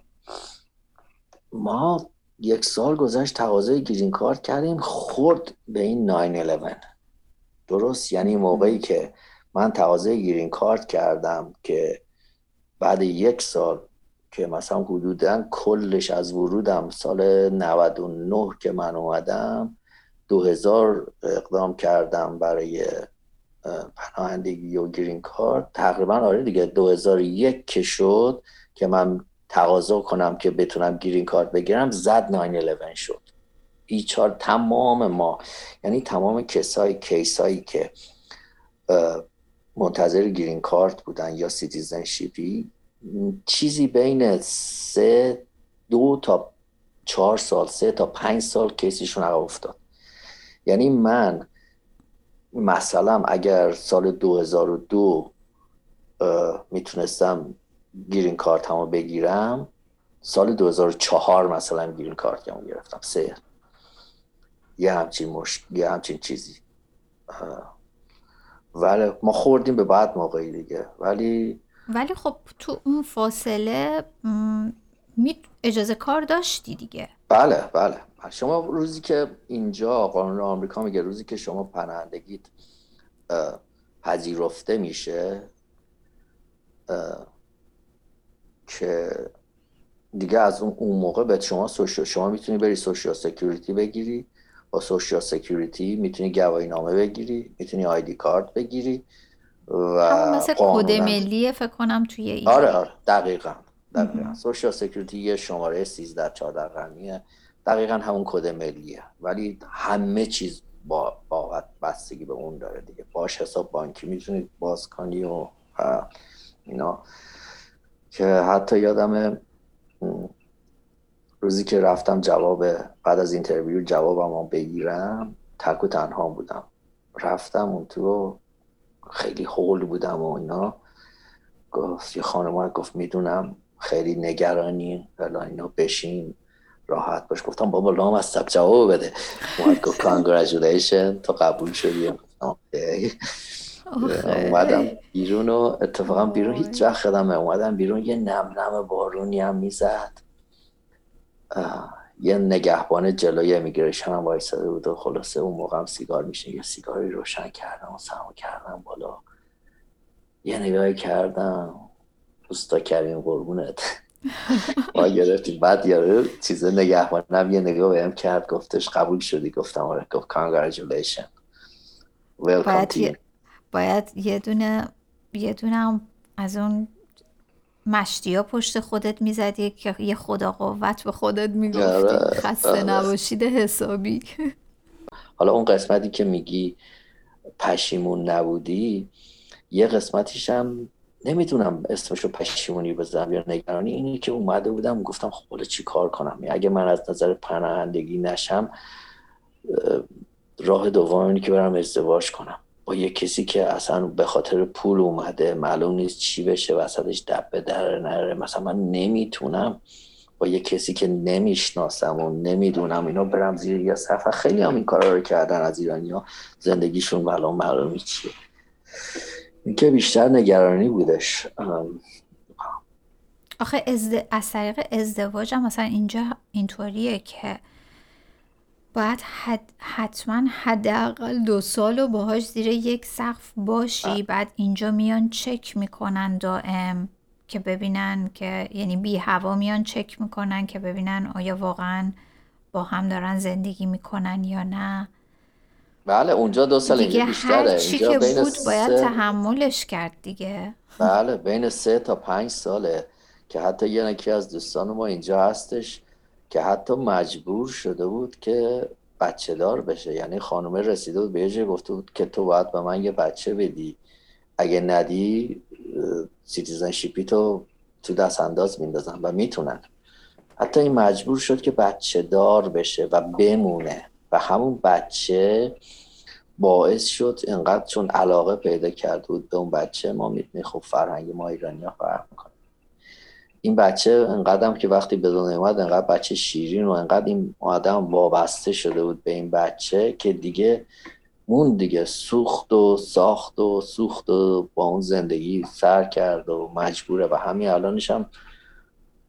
Speaker 2: ما یک سال گذشت تقاضای گیرین کارت کردیم خورد به این 911 درست؟ یعنی موقعی که من تقاضای گیرین کارت کردم که بعد یک سال که مثلا حدودا کلش از ورودم سال 99 که من اومدم 2000 اقدام کردم برای پناهندگی و گرین کارت. تقریبا آره دیگه 2001 که شد که من تقاضا کنم که بتونم گرین کارت بگیرم زد 911 شد. ایچار تمام ما یعنی تمام کسای کیسایی که منتظر گرین کارت بودن یا سیتیزنشیپی چیزی بین سه دو تا چهار سال سه تا پنج سال کیسیشون عقب افتاد. یعنی من مثلا اگر سال 2002 می‌تونستم گیرین کارت همو بگیرم. سال 2004 مثلا گیرین کارت همو گرفتم. سه. یه همچین مشت... یه همچین چیزی. ولی ما خوردیم به بعد موقعی دیگه. ولی
Speaker 1: ولی خب تو اون فاصله می اجازه کار داشتی دیگه.
Speaker 2: بله بله. شما روزی که اینجا قانون آمریکا میگه روزی که شما پناهندگیت پذیرفته میشه که دیگه از اون, اون موقع به شما social شما می‌تونی بری social security بگیری. با social security می‌تونی گواهی نامه بگیری می‌تونی ID card بگیری
Speaker 1: و مثل کد ملی فکر کنم توی
Speaker 2: ایران. آره آره. دقیقا. دقیقا. social security یه شماره 13 14 رقمیه. دقیقا همون کد ملیه. ولی همه چیز با با بستگی به اون داره دیگه. باش حساب بانکی می‌تونید باز کنی و اینا. که حتی یادم روزی که رفتم جواب بعد از interview جوابم بگیرم تک و تنها بودم. رفتم اون تو خیلی هول بودم و اینا. گفت یه خانم گفت می‌دونم خیلی نگرانی فلان اینا بشین راحت باش. گفتم بابا لامصب جواب بده. اومد گفت congratulation تو قبول شدی؟ اومدم بیرون و اتفاقا بیرون هیچ وقت خدم اومدم بیرون یه نم نم بارونی هم می‌زد. یه نگهبان جلوی امیگریشن هم وایساده بود و خلاصه اون موقع هم سیگار میشه یه سیگاری روشن کردم و سمو کردم بالا. یه نگاهی کردم. دوستا کریم قربونت. ما گرفتیم. بعد یارو چیز نگهبانم یه نگاه بهم کرد گفتش قبول شدی؟ گفتم آره. گفت کانگراجولیشن
Speaker 1: باید, باید یه دونه یه دونه از اون مشتی ها پشت خودت می‌زدی که یه خدا قوت به خودت می‌گفتی. آره، خسته آره. نباشید حسابی.
Speaker 2: حالا اون قسمتی که میگی پشیمون نبودی یه قسمتیش هم نمی‌تونم اسمشو پشیمونی بزنم یا نگرانی. اینی که اومده بودم گفتم خب چی کار کنم؟ اگه من از نظر پناهندگی نشم راه دوم اینی که برم ازدواج کنم. یه کسی که اصلا به خاطر پول اومده معلوم نیست چی بشه وسطش دب به در نره. مثلا من نمی‌تونم با یه کسی که نمی‌شناسم و نمی‌دونم اینا برم زیر یه صفحه. خیلی هم این کارا رو کردن از ایرانی ها زندگیشون معلوم معلومی چیه. این که بیشتر نگرانی بودش.
Speaker 1: آخه از طریق ازدواج هم مثلا اینجا اینطوریه که باید حد... حتما حداقل دو سال و باهاش زیر یک سقف باشی. بعد اینجا میان چک می‌کنن دائم که ببینن که یعنی بی هوا میان چک می‌کنن که ببینن آیا واقعا با هم دارن زندگی می‌کنن یا نه.
Speaker 2: بله اونجا دو سال
Speaker 1: دیگه
Speaker 2: بیشتره.
Speaker 1: هر چی که بود باید تحملش کرد دیگه.
Speaker 2: بله بین سه تا پنج ساله که حتی یکی از دوستان ما اینجا هستش. که حتی مجبور شده بود که بچه دار بشه. یعنی خانومه رسیده بود به گفته بود که تو باید به من یه بچه بدی. اگه ندی citizenship ی تو تو دست انداز میندازن و می‌تونن. حتی این مجبور شد که بچه دار بشه و بمونه و همون بچه باعث شد اینقدر چون علاقه پیدا کرده بود به اون بچه ما می‌تونی خب فرهنگ ما ایرانی ها فرق این بچه انقدرم که وقتی به دنیا اومد انقدر بچه شیرین و انقدر این آدم وابسته شده بود به این بچه که دیگه اون دیگه سوخت و ساخت و سوخت و با اون زندگی سر کرد و مجبوره. و همین الانش هم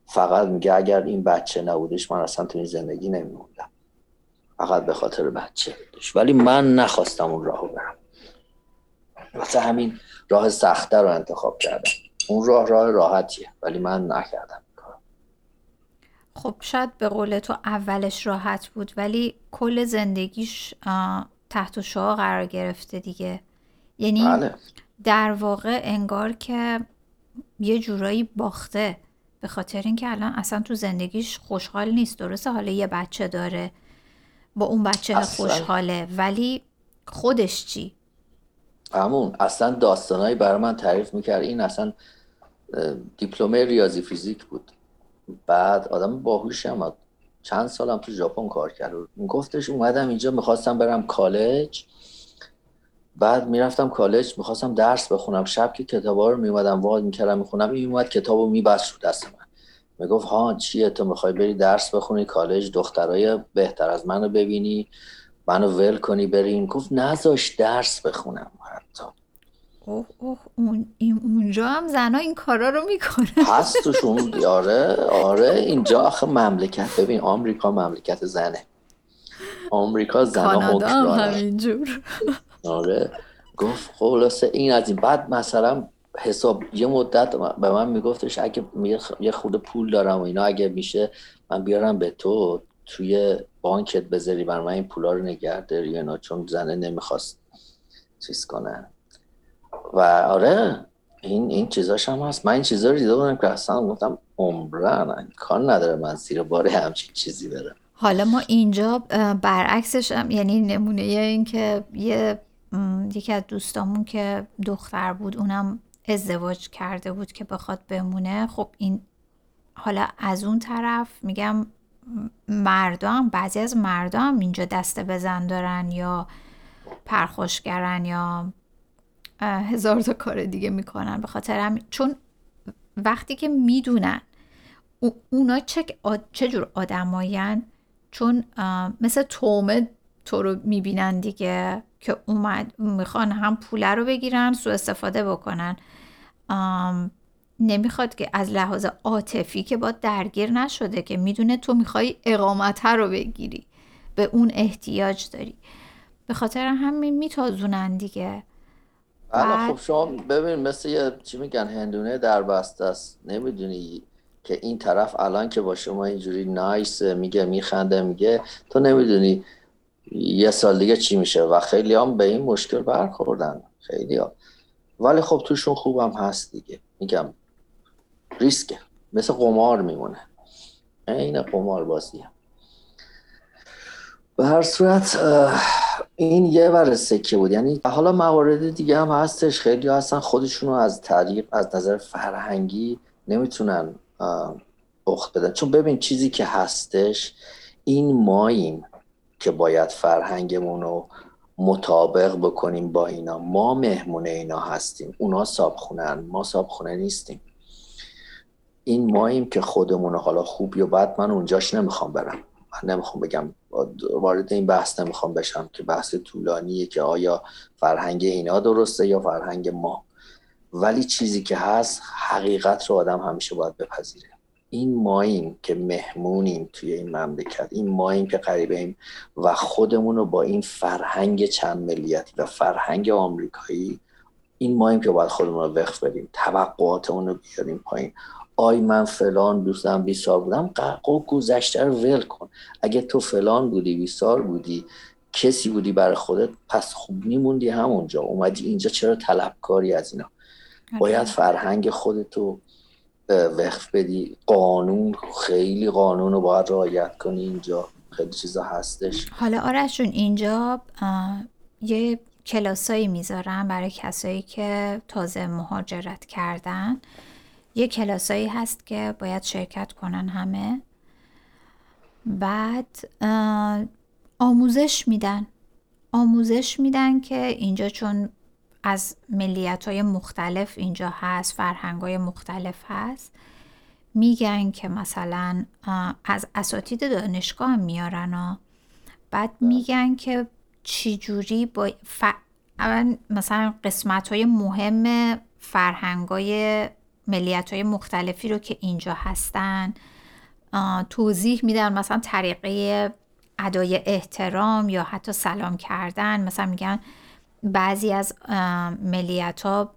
Speaker 2: فقط میگه اگر این بچه نبودش من اصلا تو این زندگی نمیموندم. فقط به خاطر بچه بودش. ولی من نخواستم اون راهو برم. واسه همین راه سخته رو انتخاب کردم. اون راه راه راحتیه. ولی من نکردم
Speaker 1: خب شاید به قول تو اولش راحت بود ولی کل زندگیش تحت شعا قرار گرفته دیگه. یعنی بله. در واقع انگار که یه جورایی باخته. به خاطر اینکه الان اصلا تو زندگیش خوشحال نیست. درسته حالا یه بچه داره. با اون بچه خوشحاله. ولی خودش چی؟
Speaker 2: همون. اصلا داستانهایی برای من تعریف می‌کرد. این اصلا دیپلمه ریاضی فیزیک بود. بعد آدم باهوشی هم چند سالم تو ژاپن کار کرد. گفتش اومدم اینجا می‌خواستم برم کالج. بعد می‌رفتم کالج می‌خواستم درس بخونم. شب که کتابا رو میومدم واد می‌کردم می‌خونم این اومد کتاب رو میبست رو دست من. می‌گفت ها چیه تو؟ می‌خوای بری درس بخونی؟ کالج دخترای بهتر از منو ببینی. منو ول کنی بریم. گفت نذاش درس بخونم حتی.
Speaker 1: اوه اوه اون اونجا هم زنا این کارا رو می‌کنه
Speaker 2: هست توشون. آره آره. اینجا آخه مملکت ببین آمریکا مملکت زنه. آمریکا زنا
Speaker 1: هم همینجور.
Speaker 2: آره. گفت خلاصه این از این. بعد مثلا حساب یه مدت به من میگفتش اگه یه خود پول دارم و اینا اگه میشه من بیارم به تو توی بانکت بذاری بر من این پولا رو نگه داری اینا چون زنه نمی‌خواست چیز کنه. و آره این این چیزاش هم هست. من این چیزا رو دیده بودم که اصلا گفتم عمرن کار نداره من زیر بار همچین چیزی برم.
Speaker 1: حالا ما اینجا برعکسش هم یعنی نمونه این که یه یکی از دوستامون که دختر بود اونم ازدواج کرده بود که بخواد بمونه. خب این حالا از اون طرف میگم مردم بعضی از مردم اینجا دسته بزن دارن یا پرخوشگرن یا هزار تا کار دیگه می‌کنن. به خاطر هم چون وقتی که می‌دونن اونا چه, چه جور آدماین چون مثل تومه تو رو می‌بینن دیگه که اومد می‌خوان هم پوله رو بگیرن سو استفاده بکنن. نمی‌خواد که از لحاظ عاطفی که با درگیر نشده که می‌دونه تو می‌خوای اقامت رو بگیری. به اون احتیاج داری. به خاطر همین میتازونن دیگه.
Speaker 2: بله خب شما ببین مثل یه چی میگن هندونه در بسته است. نمی‌دونی که این طرف الان که با شما اینجوری نایس میگه میخنده میگه. تو نمی‌دونی یه سال دیگه چی میشه. و خیلی هم به این مشکل برخوردن. خیلی ها. ولی خب توشون خوبم هست دیگه. میگم ریسکه. مثل قمار میمونه. این قمار بازی به هر صورت این یه ور سکه بود. یعنی حالا موارد دیگه هم هستش. خیلی هستن خودشونو از طریق از نظر فرهنگی نمی‌تونن اخت بدن. چون ببین چیزی که هستش این ماییم که باید فرهنگمون رو مطابق بکنیم با اینا. ما مهمون اینا هستیم. اونا صابخونن ما صابخونه نیستیم. این ماییم که خودمون حالا خوب یا بد من اونجاش نمی‌خوام برم. من نمی‌خوام بگم وارد این بحث نمی‌خوام بشم که بحث طولانیه که آیا فرهنگ اینا درسته یا فرهنگ ما. ولی چیزی که هست حقیقت رو آدم همیشه باید بپذیره. این ماییم که مهمونیم توی این مملکت. این ماییم که قریبه و خودمون رو با این فرهنگ چند ملیتی و فرهنگ آمریکایی این ماییم که باید خودمون رو وقف بدیم توقعاتمون رو بیاریم پایین. آی من فلان دوستم 20 سال بودم قرق گذشته رو ول کن. اگه تو فلان بودی 20 سال بودی کسی بودی برای خودت پس خوب میموندی همونجا. اومدی اینجا چرا طلبکاری از اینا؟ آره. باید فرهنگ خودتو وقف بدی. قانون خیلی قانون رو باید رعایت کنی اینجا. خیلی چیزا هستش.
Speaker 1: حالا آرشون اینجا یه کلاسایی می‌ذارن برای کسایی که تازه مهاجرت کردن. یه کلاسایی هست که باید شرکت کنن همه. بعد آموزش میدن. آموزش میدن که اینجا چون از ملیت های مختلف اینجا هست فرهنگ های مختلف هست میگن که مثلا از اساتید دانشگاه هم میارن و بعد میگن که چجوری با ف... مثلا قسمت های مهم فرهنگ های ملیت های مختلفی رو که اینجا هستن توضیح میدن مثلا طریقه ادای احترام یا حتی سلام کردن. مثلا میگن بعضی از ملیت ها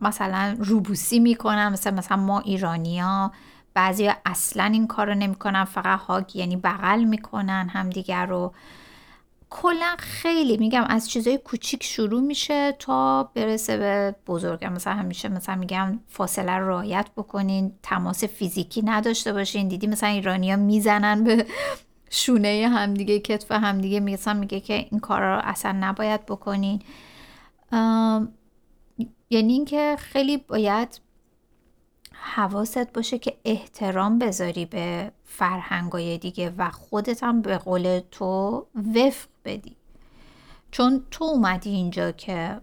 Speaker 1: مثلا روبوسی می‌کنن. مثلا مثلا ما ایرانیا بعضی اصلا این کار رو نمی‌کنن فقط هاگ یعنی بغل می‌کنن همدیگر رو کلا خیلی میگم از چیزای کوچیک شروع میشه تا برسه به بزرگ مثلا همیشه مثلا میگم فاصله رو رعایت بکنین تماس فیزیکی نداشته باشین. دیدی مثلا ایرانیا می‌زنن به شونه همدیگه کتف همدیگه. مثلا میگه که این کار رو اصلا نباید بکنین. یعنی اینکه خیلی باید حواست باشه که احترام بذاری به فرهنگای دیگه و خودت هم به قول تو وفق بدی. چون تو اومدی اینجا که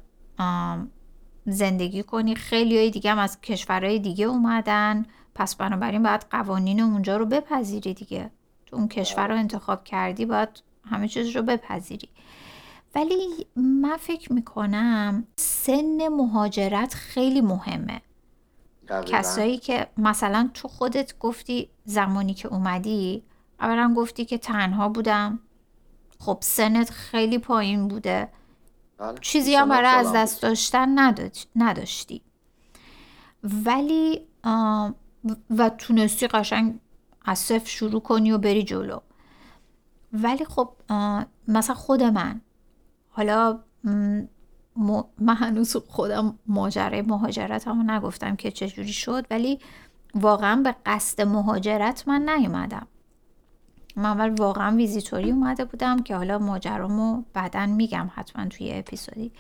Speaker 1: زندگی کنی خیلی های دیگه هم از کشورهای دیگه اومدن. پس بنابراین باید قوانین اونجا رو بپذیری دیگه. تو اون کشور رو انتخاب کردی باید همه چیز رو بپذیری. ولی من فکر می‌کنم سن مهاجرت خیلی مهمه. کسایی که مثلا تو خودت گفتی زمانی که اومدی اولا گفتی که تنها بودم. خب سنت خیلی پایین بوده. بله. چیزی هم برای از دست داشتن نداشتی. ولی و تونستی قشنگ از صفر شروع کنی و بری جلو. ولی خب مثلا خود من حالا من هنوز خودم ماجرای مهاجرت هم نگفتم که چجوری شد ولی واقعا به قصد مهاجرت من نیومدم. من اول واقعا ویزیتوری اومده بودم که حالا ماجرامو بعدا میگم حتما توی اپیزودی.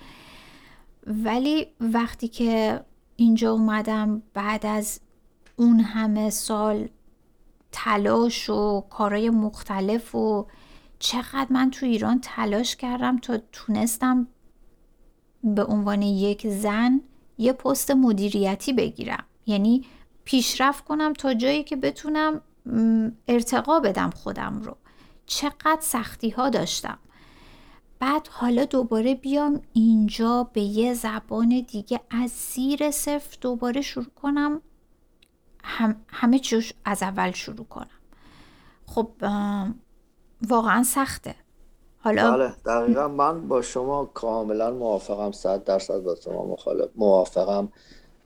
Speaker 1: ولی وقتی که اینجا اومدم بعد از اون همه سال تلاش و کارهای مختلف و چقدر من تو ایران تلاش کردم تا تونستم به عنوان یک زن یه پست مدیریتی بگیرم. یعنی پیشرفت کنم تا جایی که بتونم ارتقا بدم خودم رو. چقدر سختی ها داشتم. بعد حالا دوباره بیام اینجا به یه زبان دیگه از زیر صفر دوباره شروع کنم. هم همه چیز از اول شروع کنم. خب واقعا سخته.
Speaker 2: حالا بله دقیقا من با شما کاملا موافقم صد درصد با شما مخالف موافقم.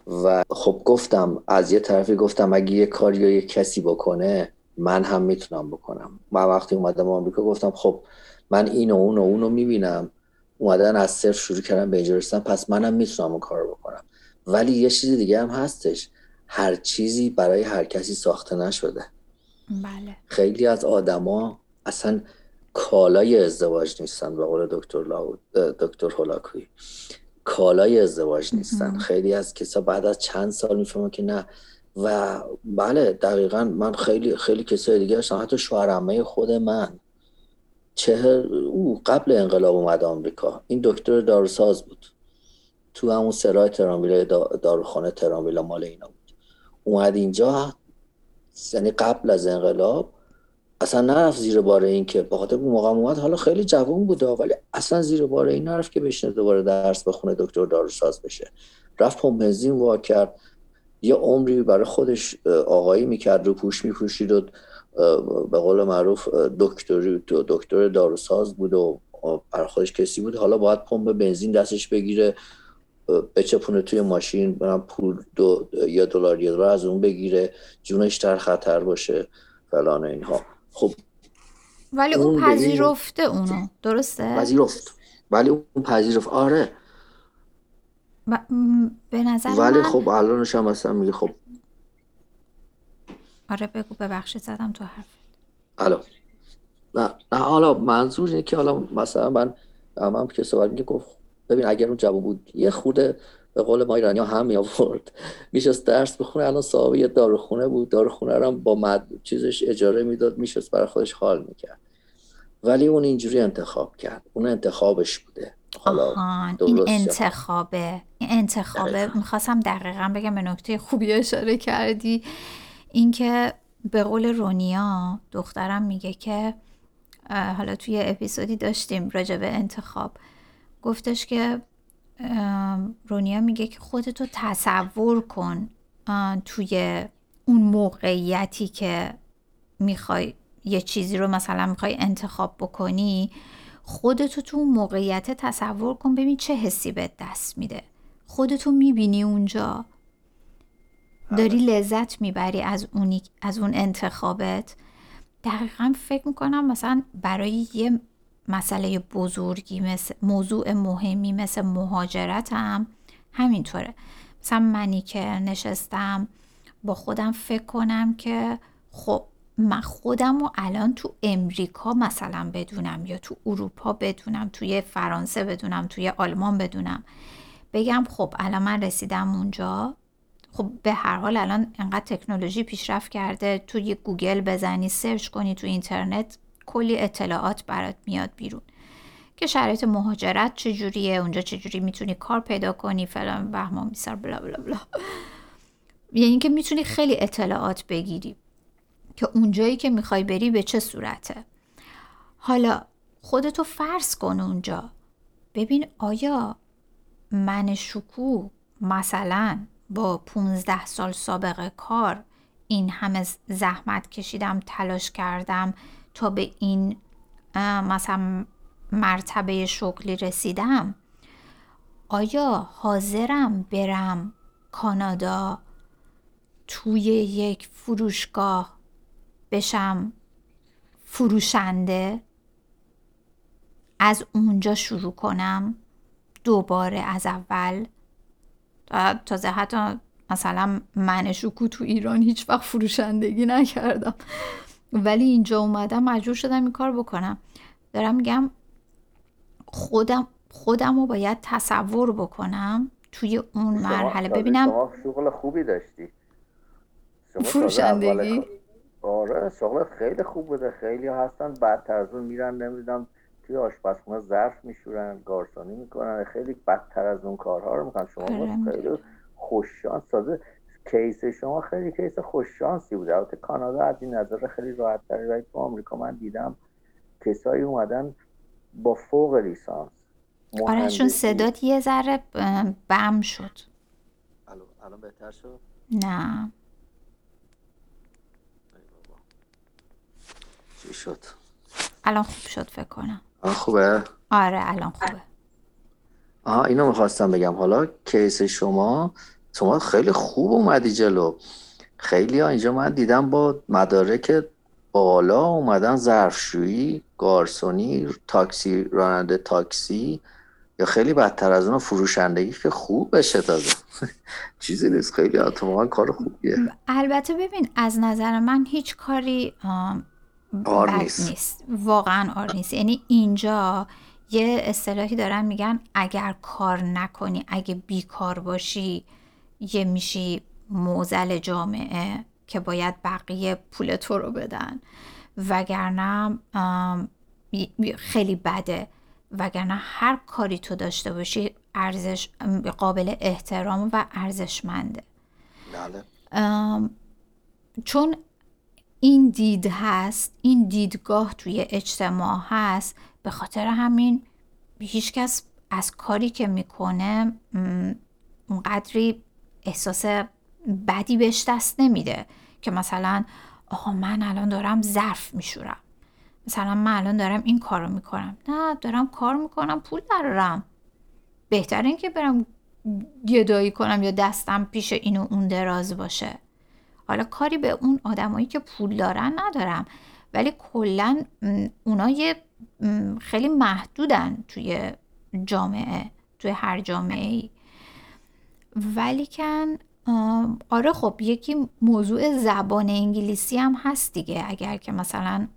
Speaker 2: و خب گفتم از یه طرفی گفتم اگه یه کاری یا یه کسی بکنه من هم می‌تونم بکنم. من وقتی اومدم آمریکا گفتم خب من این و اون و اون رو می‌بینم. اومدن از صفر شروع کردن به اینجا پس منم می‌تونم اون کار بکنم. ولی یه چیز دیگه هم هستش. هر چیزی برای هر کسی ساخته نشده.
Speaker 1: بله.
Speaker 2: خیلی از آدما اصلا کالای ازدواج نیستن به قول دکتر دکتر هولاکوی. کالای ازدواج نیستن. خیلی از کسا بعد از چند سال می‌فهمن که نه. و بله دقیقا من خیلی خیلی کسای دیگه هستم. حتی شوهرمه خود من. چهر او قبل انقلاب اومد آمریکا. این دکتر داروساز بود. تو همون سرای ترانویل داروخانه ترانویل مال اینا بود. اومد اینجا. یعنی قبل از انقلاب اصلا نرفت زیر بار این که بخاطر اون موقع اومد. حالا خیلی جوان بوده ولی اصلا زیر بار این نرفت که بشنه دوباره درس بخونه دکتر داروساز بشه. رفت پمپ بنزین وا کرد. یه عمری برای خودش آقایی می‌کرد رو پوش میپوشید و به قول معروف دکتری دکتر داروساز بود و برای خودش کسی بود. حالا باید پمپ بنزین دستش بگیره بچپونه توی ماشین برم پول دو یا دلار یا دلار از اون بگیره جونش در خطر باشه فلان اینها. خب
Speaker 1: ولی اون پذیرفته اونو. درسته؟
Speaker 2: پذیرفت. ولی اون پذیرفت. آره.
Speaker 1: به نظر
Speaker 2: ولی خب الانش هم مثلا میگه خب.
Speaker 1: آره بگو ببخشید زدم تو حرف.
Speaker 2: الان نه نه حالا منظور اینه که حالا مثلا من هم که صحبت میگه گفت ببین اگر اون جواب بود یه خورده به قول ما ایرانی هم می آورد. میشست درس بخونه الان صاحب یه داروخونه بود. داروخونه رو با مد... چیزش اجاره می‌داد میشست برای خودش حال می‌کرد. ولی اون اینجوری انتخاب کرد. اون انتخابش بوده.
Speaker 1: حالا این انتخابه. این انتخابه. می‌خواستم دقیقا بگم به نکته خوبی اشاره کردی. اینکه به قول رونیا دخترم میگه که حالا توی اپیزودی داشتیم راجع به انتخاب. گفتش که رونیا میگه که خودتو تصور کن توی اون موقعیتی که می‌خوای یه چیزی رو مثلا می‌خوای انتخاب بکنی خودتو تو اون موقعیت تصور کن ببین چه حسی به دست میده. خودتو می‌بینی اونجا. داری لذت می‌بری از, اونی، از اون انتخابت. دقیقا فکر می‌کنم مثلا برای یه مسئله بزرگی مثل موضوع مهمی مثل مهاجرت هم همینطوره. مثلا منی که نشستم با خودم فکر کنم که خب من خودم رو الان تو امریکا مثلا بدونم یا تو اروپا بدونم توی فرانسه بدونم توی آلمان بدونم. بگم خب الان من رسیدم اونجا. خب به هر حال الان انقدر تکنولوژی پیشرفت کرده. تو یه گوگل بزنی search کنی تو اینترنت کلی اطلاعات برات میاد بیرون. که شرایط مهاجرت چجوریه اونجا چجوری می‌تونی کار پیدا کنی فلان بهمان میسر blah blah blah. یعنی که می‌تونی خیلی اطلاعات بگیری که اونجایی که می‌خوای بری به چه صورته. حالا خودتو فرض کن اونجا. ببین آیا من شکو مثلا با 15 سال سابقه کار این همه زحمت کشیدم تلاش کردم تا به این مثلا مرتبه شغلی رسیدم آیا حاضرم برم کانادا توی یک فروشگاه بشم فروشنده؟ از اونجا شروع کنم دوباره از اول. تازه حتی مثلا من شکو تو ایران هیچ وقت فروشندگی نکردم. ولی اینجا اومدم مجبور شدم این کار بکنم. دارم میگم خودم خودم رو باید تصور بکنم توی اون مرحله. ببینم
Speaker 2: شما شغل خوبی داشتی.
Speaker 1: فروشندگی
Speaker 2: آره شغل خیلی خوب بوده. خیلی هستن بعد از اون میرن. نمی‌دونم توی آشپزخونه ظرف میشورن گارسونی می‌کنن. خیلی بدتر از اون کارها رو می‌کنن. شما آره، خیلی خوششانس. سازه کیس شما خیلی کیس خوششانسی بوده. البته کانادا از این نظر خیلی راحت تری ولی تو آمریکا. من دیدم کسایی اومدن با فوق لیسانس.
Speaker 1: آره چون صدات یه ذره بم شد.
Speaker 2: الان بهتر شد؟
Speaker 1: نه.
Speaker 2: چی شد؟
Speaker 1: الان خوب شد فکر کنم.
Speaker 2: الان خوبه؟
Speaker 1: آره الان خوبه.
Speaker 2: آها اینو می‌خواستم بگم. حالا کیس شما شما خیلی خوب اومدی جلو. خیلی ها اینجا من دیدم با مدارک بالا اومدن ظرفشویی گارسونی تاکسی راننده تاکسی یا خیلی بدتر از اون فروشندگی که خوب بشه تازه چیزی نیست خیلی اتفاقا کار خوبیه.
Speaker 1: البته ببین از نظر من هیچ کاری
Speaker 2: آر نیست.
Speaker 1: نیست. واقعا آر نیست. یعنی اینجا یه اصطلاحی دارن میگن اگر کار نکنی اگه بیکار باشی یه میشی موزل جامعه که باید بقیه پول تو رو بدن. وگرنه خیلی بده. وگرنه هر کاری تو داشته باشی ارزش قابل احترام و ارزشمنده.
Speaker 2: بله.
Speaker 1: چون این دید هست این دیدگاه توی اجتماع هست به خاطر همین هیچکس از کاری که می‌کنه اونقدری احساس بدی بهش دست نمیده که مثلا آقا من الان دارم ظرف میشورم. مثلا من الان دارم این کارو می‌کنم. نه دارم کار می‌کنم پول درارم بهتر این که برم گدایی کنم یا دستم پیش این و اون دراز باشه. حالا کاری به اون آدمایی که پول دارن ندارم. ولی کلا اونا یه خیلی محدودن توی جامعه توی هر جامعه ای ولی کن آره خب یکی موضوع زبان انگلیسی هم هست دیگه. اگر که مثلا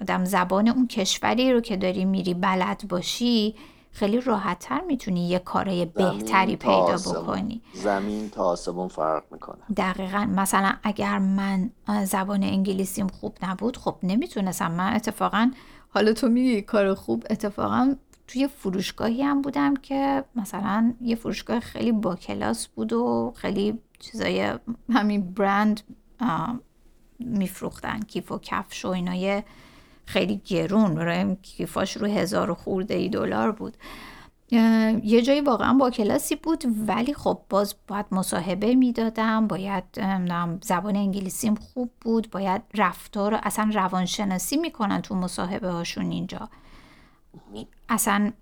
Speaker 1: آدم زبان اون کشوری رو که داری میری بلد باشی خیلی راحتتر می‌تونی یه کارای بهتری پیدا بکنی.
Speaker 2: زمین تا آسمون فرق می‌کنه.
Speaker 1: دقیقا. مثلا اگر من زبان انگلیسیم خوب نبود خب نمی‌تونستم. من اتفاقا حالا تو میگی کار خوب اتفاقا توی فروشگاهی هم بودم که مثلا یه فروشگاه خیلی با کلاس بود و خیلی چیزای همین برند میفروختن کیف و کفش و اینا. خیلی گرون برای کیفاش رو هزار خورده ای دلار بود. یه جایی واقعا با کلاسی بود ولی خب باز باید مصاحبه می‌دادم باید زبان انگلیسیم خوب بود باید رفتار اصلا روانشناسی می‌کنن تو مصاحبه هاشون اینجا. اصلا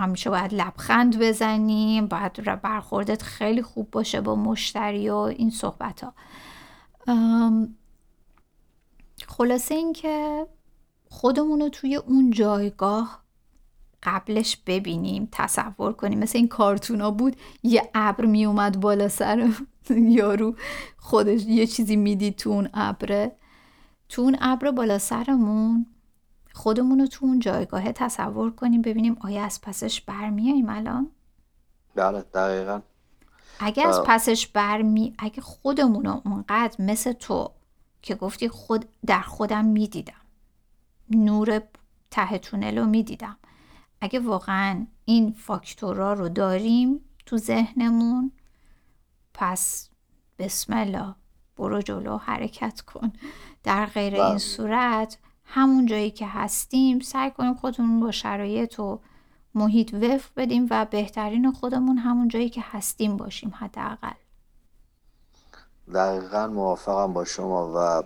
Speaker 1: همیشه باید لبخند بزنیم باید برخوردت خیلی خوب باشه با مشتری و این صحبت ها خلاصه اینکه خودمون رو توی اون جایگاه قبلش ببینیم تصور کنیم. مثل این کارتونا بود یه ابر می اومد بالا سر یارو خودش یه چیزی می‌دید تو اون ابره. تو اون ابر بالا سرمون خودمون رو تو اون جایگاه تصور کنیم ببینیم آیا از پسش برمیاییم الان؟
Speaker 2: بله دقیقا.
Speaker 1: اگه از پسش برمی اگه خودمون رو اونقدر مثل تو که گفتی خود در خودم می‌دیدم نور ته تونل رو می‌دیدم اگه واقعا این فاکتورا رو داریم تو ذهنمون پس بسم الله برو جلو حرکت کن. در غیر این بله. صورت همون جایی که هستیم سعی کنیم خودمون با شرایط و محیط وفق بدیم و بهترین خودمون همون جایی که هستیم باشیم حداقل.
Speaker 2: دقیقا موافقم با شما و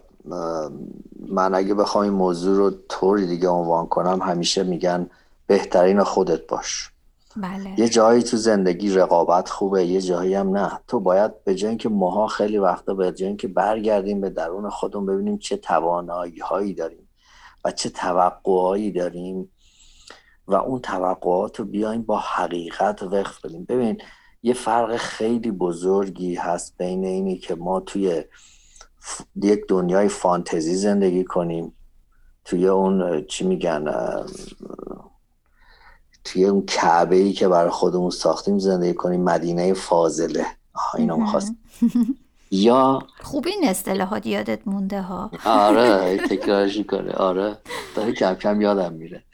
Speaker 2: من اگه بخوام این موضوع رو طوری دیگه عنوان کنم همیشه میگن بهترین خودت باش.
Speaker 1: بله.
Speaker 2: یه جایی تو زندگی رقابت خوبه یه جایی هم نه. تو باید به جای که ماها خیلی وقتا به جای که برگردیم به درون خودمون ببینیم چه توانایی هایی داریم. و چه توقعایی داریم و اون توقعات رو بیایم با حقیقت وقف بدیم. ببین یه فرق خیلی بزرگی هست بین اینی که ما توی یک دنیای فانتزی زندگی کنیم توی اون چی میگن توی اون کعبه ای که برای خودمون ساختیم زندگی کنیم مدینه فاضله. اینو می‌خواست یا
Speaker 1: خوب این اصطلاحات یادت مونده ها.
Speaker 2: آره تکرارشی کنه آره. داره کم کم یادم میره.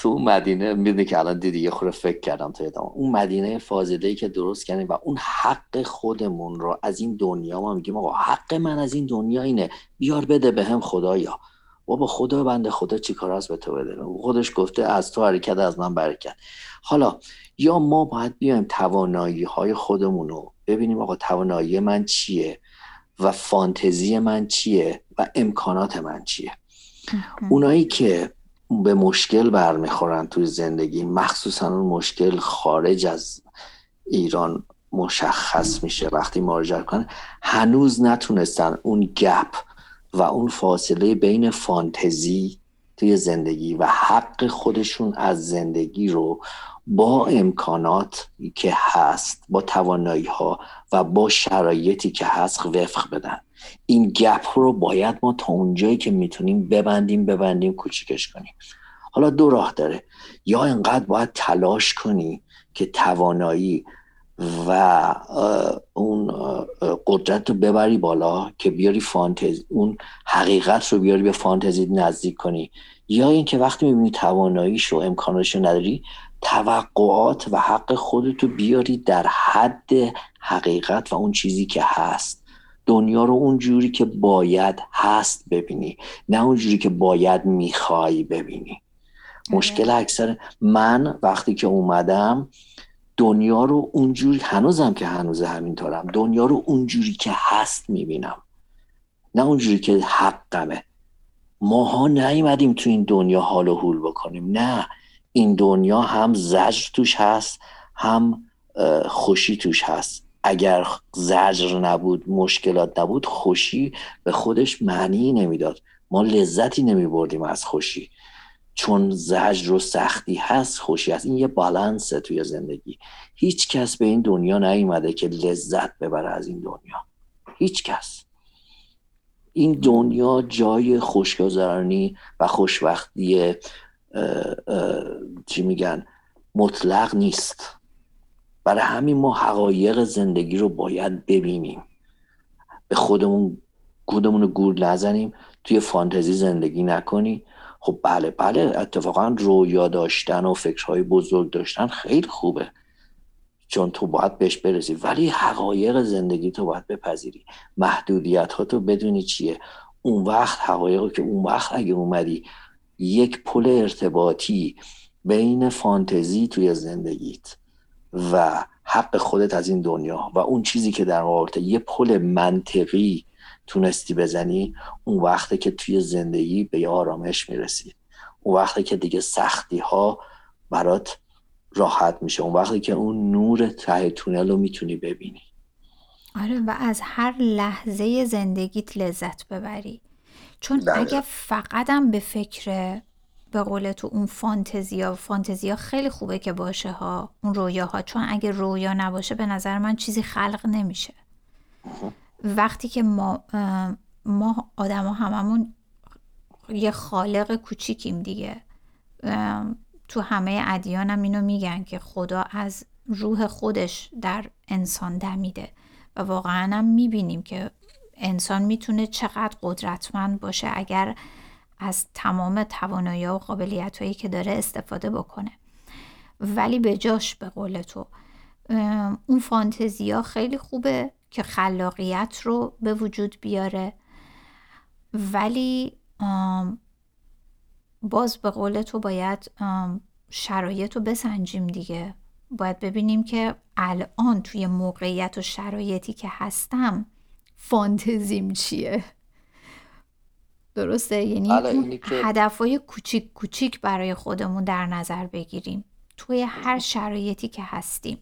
Speaker 2: تو اون مدینه می‌دونی که الان دیدی یه خوره فکر کردم تو یادم اون مدینه فاضله ای که درست کردیم و اون حق خودمون رو از این دنیا ما میگیم آقا حق من از این دنیا اینه. بیار بده به هم خدایا. بابا خدا بنده خدا چی کار از به تو بده؟ خودش گفته از تو حرکت از من برکت. حالا یا ما باید بیایم توانایی های خودمون رو ببینیم آقا توانایی من چیه و فانتزی من چیه و امکانات من چیه. اونایی که به مشکل برمیخورن توی زندگی مخصوصا اون مشکل خارج از ایران مشخص میشه وقتی مراجعه کنن هنوز نتونستن اون گپ و اون فاصله بین فانتزی توی زندگی و حق خودشون از زندگی رو با امکانات که هست با توانایی ها و با شرایطی که هست وفق بدن. این گپ رو باید ما تا اونجایی که می‌تونیم ببندیم ببندیم کوچیکش کنیم. حالا دو راه داره. یا انقدر باید تلاش کنی که توانایی و اون قدرت رو ببری بالا که بیاری فانتزی اون حقیقت رو بیاری به فانتزی نزدیک کنی. یا اینکه وقتی می‌بینی تواناییش و امکانش نداری توقعات و حق خودتو بیاری در حد حقیقت و اون چیزی که هست. دنیا رو اون جوری که باید هست ببینی نه اون جوری که باید می‌خوای ببینی. مشکل اکثر من وقتی که اومدم دنیا رو اونجوری هنوزم که هنوز همینطورم دنیا رو اونجوری که هست می‌بینم. نه اونجوری که حقمه. ماها نیومدیم تو این دنیا حال و حول بکنیم نه. این دنیا هم زجر توش هست هم خوشی توش هست. اگر زجر نبود مشکلات نبود خوشی به خودش معنی نمی‌داد. ما لذتی نمی بردیم از خوشی. چون زجر و سختی هست خوشی هست. این یه بالانسه توی زندگی. هیچ کس به این دنیا نیومده که لذت ببره از این دنیا. هیچ کس. این دنیا جای خوشگذرانی و خوشوقتی چی میگن مطلق نیست. برای همین ما حقایق زندگی رو باید ببینیم. به خودمون گودمون رو گور نزنیم. توی فانتزی زندگی نکنی. خب بله بله اتفاقا رویا داشتن و فکرهای بزرگ داشتن خیلی خوبه. چون تو باید بهش برسی. ولی حقایق زندگی تو باید بپذیری. محدودیت ها تو بدونی چیه. اون وقت حقایق که اون وقت اگه اومدی یک پل ارتباطی بین فانتزی توی زندگیت و حق خودت از این دنیا و اون چیزی که در واقع یه پل منطقی تونستی بزنی اون وقته که توی زندگی به آرامش می‌رسی. اون وقته که دیگه سختی ها برات راحت میشه. اون وقتی که اون نور ته تونل رو می‌تونی ببینی.
Speaker 1: آره و از هر لحظه زندگیت لذت ببری. چون بله. اگه فقطم به فکر به قول تو اون فانتزیا فانتزیا خیلی خوبه که باشه ها اون رویاها. چون اگه رویا نباشه به نظر من چیزی خلق نمیشه. وقتی که ما ما آدم ها هممون یه خالق کوچیکیم دیگه. تو همه ادیان هم اینو میگن که خدا از روح خودش در انسان دمیده. و واقعا هم می‌بینیم که انسان می‌تونه چقدر قدرتمند باشه اگر از تمام توانایی و قابلیت هایی که داره استفاده بکنه. ولی به جاش به قول تو اون فانتزیا خیلی خوبه که خلاقیت رو به وجود بیاره. ولی باز به قول تو باید شرایط رو بسنجیم دیگه. باید ببینیم که الان توی موقعیت و شرایطی که هستم فانتزیم چیه؟ درسته؟ یعنی هدفهای کوچیک کوچیک برای خودمون در نظر بگیریم. توی هر شرایطی که هستیم.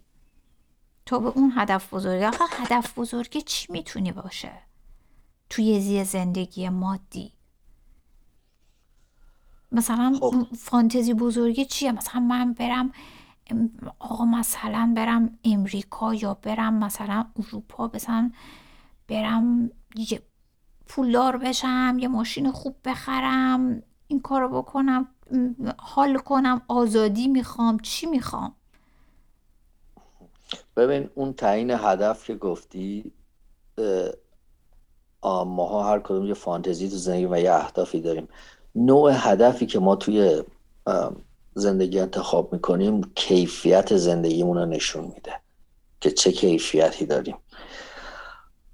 Speaker 1: تو به اون هدف بزرگی آخه هدف بزرگی چی می‌تونی باشه؟ توی زی زندگی مادی. مثلا خب. فانتزی بزرگی چیه؟ مثلا من برم آقا مثلا برم امریکا یا برم مثلا اروپا مثلا برم یه پولدار بشم یه ماشین خوب بخرم این کارو بکنم حال کنم آزادی می‌خوام چی می‌خوام؟
Speaker 2: ببین اون تعیین هدف که گفتی ماها هر کدوم یه فانتزی تو زندگی و یه اهدافی داریم. نوع هدفی که ما توی زندگی انتخاب می‌کنیم کیفیت زندگیمون رو نشون میده که چه کیفیتی داریم.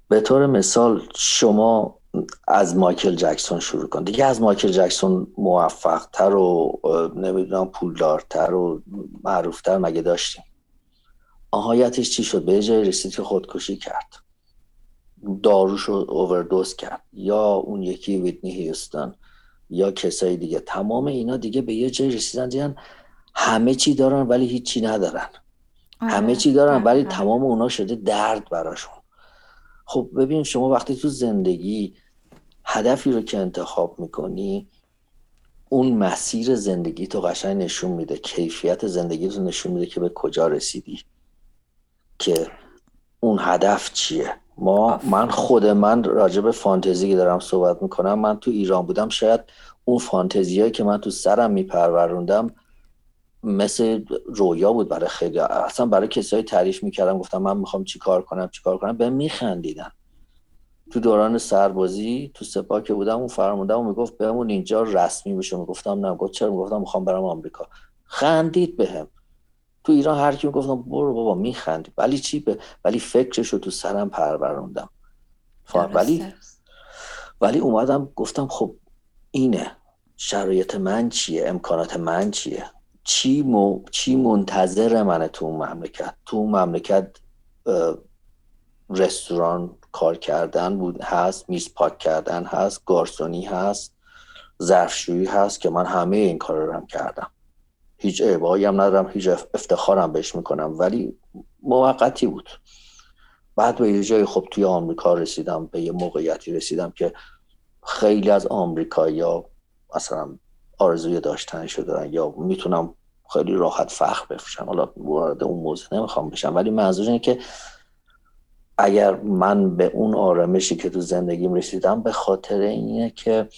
Speaker 2: به طور مثال شما از مایکل جکسون شروع کن. دیگه از مایکل جکسون موفقتر و نمی‌دونم پولدارتر و معروفتر مگه داشتیم؟ آهایتش چی شد؟ به جای رسید که خودکشی کرد. داروش رو اووردوز کرد. یا اون یکی ویتنی هیستون یا کسای دیگه. تمام اینا دیگه به یه جای رسیدن. دیدن همه چی دارن ولی هیچی ندارن. آره، همه چی دارن ولی تمام اونا شده درد براشون خب ببین شما وقتی تو زندگی هدفی رو که انتخاب می‌کنی اون مسیر زندگی تو قشنگ نشون میده کیفیت زندگی تو نشون میده که به کجا رسیدی. که اون هدف چیه؟ ما من خود من راجع به فانتزی که دارم صحبت می‌کنم من تو ایران بودم شاید اون فانتزیایی که من تو سرم میپروروندم مثل رویا بود برای خیلی اصلا برای کسایی تعریف می‌کردم گفتم من می‌خوام چیکار کنم چیکار کنم به میخندیدن. تو دوران سربازی تو سپاه که بودم اون فرماندهم و می‌گفت بهمون اینجا رسمی بشه می‌گفتم نه گفت چرا؟ می‌گفتم می‌خوام برم آمریکا. خندید بهم. تو ایران هر کی می‌گفتم برو بابا میخندی ولی چی به ولی فکرش رو تو سرم پروروندم ولی ولی اومدم گفتم خب اینه شرایط من چیه؟ امکانات من چیه؟ چی, مو... چی منتظر منه تو اون مملکت؟ تو اون مملکت رستوران کار کردن بود هست میز پاک کردن هست گارسونی هست ظرفشویی هست که من همه این کار رو هم کردم. هیچ عیبایی هم ندارم هیچ افتخارم بهش می‌کنم ولی موقتی بود. بعد به یه جای خب توی آمریکا رسیدم به یه موقعیتی رسیدم که خیلی از آمریکایی ها مثلا آرزوی داشتنشو دارن یا می‌تونم خیلی راحت فخر بفروشم. حالا وارد اون موضوع نمی‌خوام بشم ولی منظور اینه که اگر من به اون آرامشی که تو زندگیم رسیدم به خاطر اینه که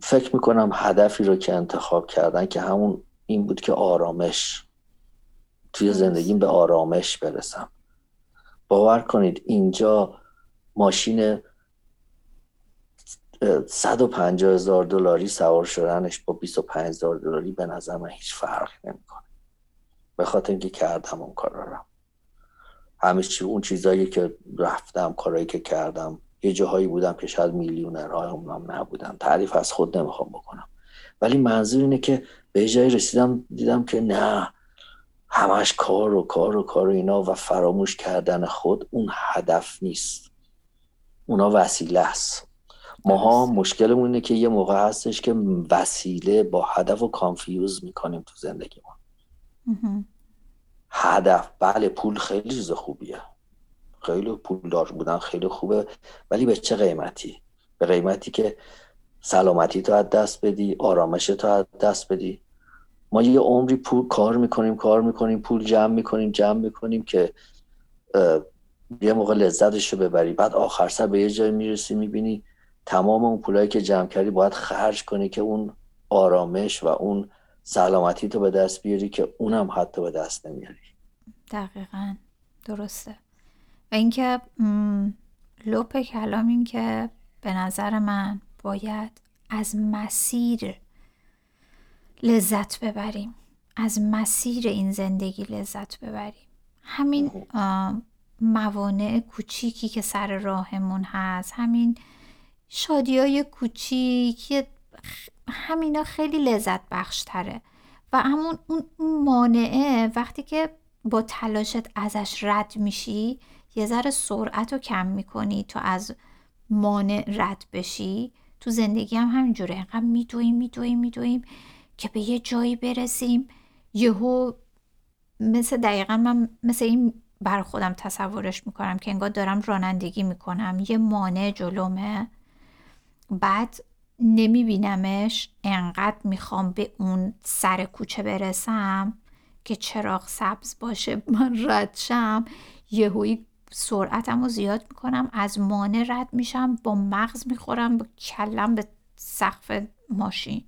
Speaker 2: فکر می‌کنم هدفی رو که انتخاب کردن که همون این بود که آرامش توی زندگیم به آرامش برسم. باور کنید اینجا ماشین 150 هزار دلاری سوار شدنش با 25 هزار دلاری به نظر من هیچ فرقی نمی‌کنه. به خاطر اینکه کردم اون کار رو. همه چی اون چیزایی که رفتم کارهایی که کردم یه جاهایی بودم که شاید میلیونرهای هم نبودم تعریف از خود نمی‌خوام بکنم. ولی منظور اینه که به جایی رسیدم دیدم که نه همش کار و کار و کار و اینا و فراموش کردن خود اون هدف نیست. اونا وسیله است. ماها مشکلمون اینه که یه موقع هستش که وسیله با هدف و کانفیوز می‌کنیم تو زندگی ما هدف بله پول خیلی چیز خوبیه. خیلی پولدار بودن خیلی خوبه ولی به چه قیمتی؟ به قیمتی که سلامتی تو از دست بدی آرامش تو از دست بدی. ما یه عمری پول کار می‌کنیم کار می‌کنیم پول جمع می‌کنیم جمع می‌کنیم که یه موقع لذتش رو ببری. بعد آخر سر به یه جای می‌رسی می‌بینی تمام اون پولایی که جمع کردی باید خرج کنی که اون آرامش و اون سلامتی تو به دست بیاری که اونم حتی به دست نمیاری.
Speaker 1: دقیقا. درسته. و اینکه لپ کلام این که به نظر من باید از مسیر لذت ببریم. از مسیر این زندگی لذت ببریم. همین موانع کوچیکی که سر راهمون هست همین شادی های کوچیک همینا خیلی لذت بخش تره و همون اون مانعه وقتی که با تلاشت ازش رد میشی یه ذره سرعت رو کم می‌کنی تو از مانع رد بشی. تو زندگی هم همینجوره. اینقدر میدویم میدویم میدویم که به یه جایی برسیم. یهو مثل دقیقا من مثل این بر خودم تصورش می‌کنم که انگار دارم رانندگی می‌کنم. یه مانع جلومه. بعد نمیبینمش انقدر می‌خوام به اون سر کوچه برسم که چراغ سبز باشه من رد شم. یهویی سرعتم رو زیاد می‌کنم از مانع رد میشم با مغز می‌خورم با کلم به سقف ماشین.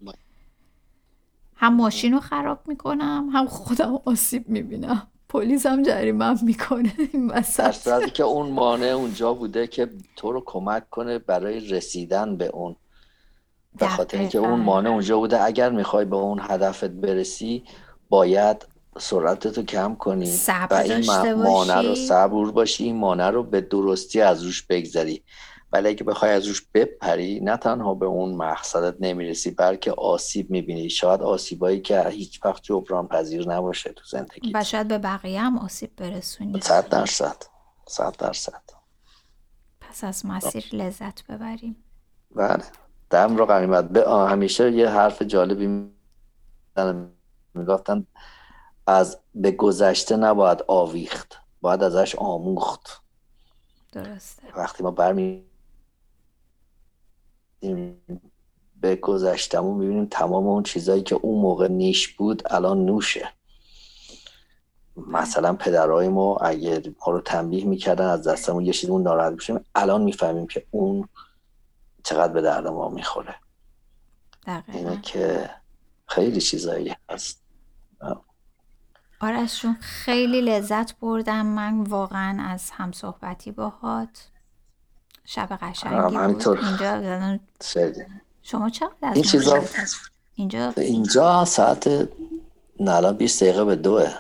Speaker 1: هم ماشین رو خراب می‌کنم هم خودم آسیب می‌بینم. پلیس هم جریمه می‌کنه این
Speaker 2: در که اون مانع اونجا بوده که تو رو کمک کنه برای رسیدن به اون. به خاطر اینکه اون مانع اونجا بوده اگر می‌خوای به اون هدفت برسی باید سرعتتو کم کنی و این مانع رو صبور باشی این مانع رو به درستی از روش بگذری. ولی اگه بخوای از روش بپری نه تنها به اون مقصدت نمی‌رسی بلکه آسیب می‌بینی. شاید آسیبایی که هیچ وقت جبران پذیر نباشه تو زندگی
Speaker 1: و شاید به بقیه هم آسیب برسونی.
Speaker 2: صد درصد. صد درصد.
Speaker 1: پس از مسیر لذت ببریم.
Speaker 2: بله. دم رو قمیمت به همیشه یه حرف جالبی می‌گفتن از به گذشته نباید آویخت باید ازش آموخت.
Speaker 1: درسته.
Speaker 2: وقتی ما برمی به گذشتمون می‌بینیم تمام اون چیزایی که اون موقع نیش بود الان نوشه. مثلا پدرهای ما اگر ما رو تنبیه می‌کردن از دستمون یه چیزمون ناراحت بشیم الان می‌فهمیم که اون چقدر به درد ما می‌خوره. اینه که خیلی چیزایی هست.
Speaker 1: آرشون خیلی لذت بردم. من واقعا از همصحبتی باهات شب قشنگی بود. اینجا شما چقدر از
Speaker 2: این چیزا
Speaker 1: اینجا
Speaker 2: اینجا ساعت نه الان 20 دقیقه به دوه.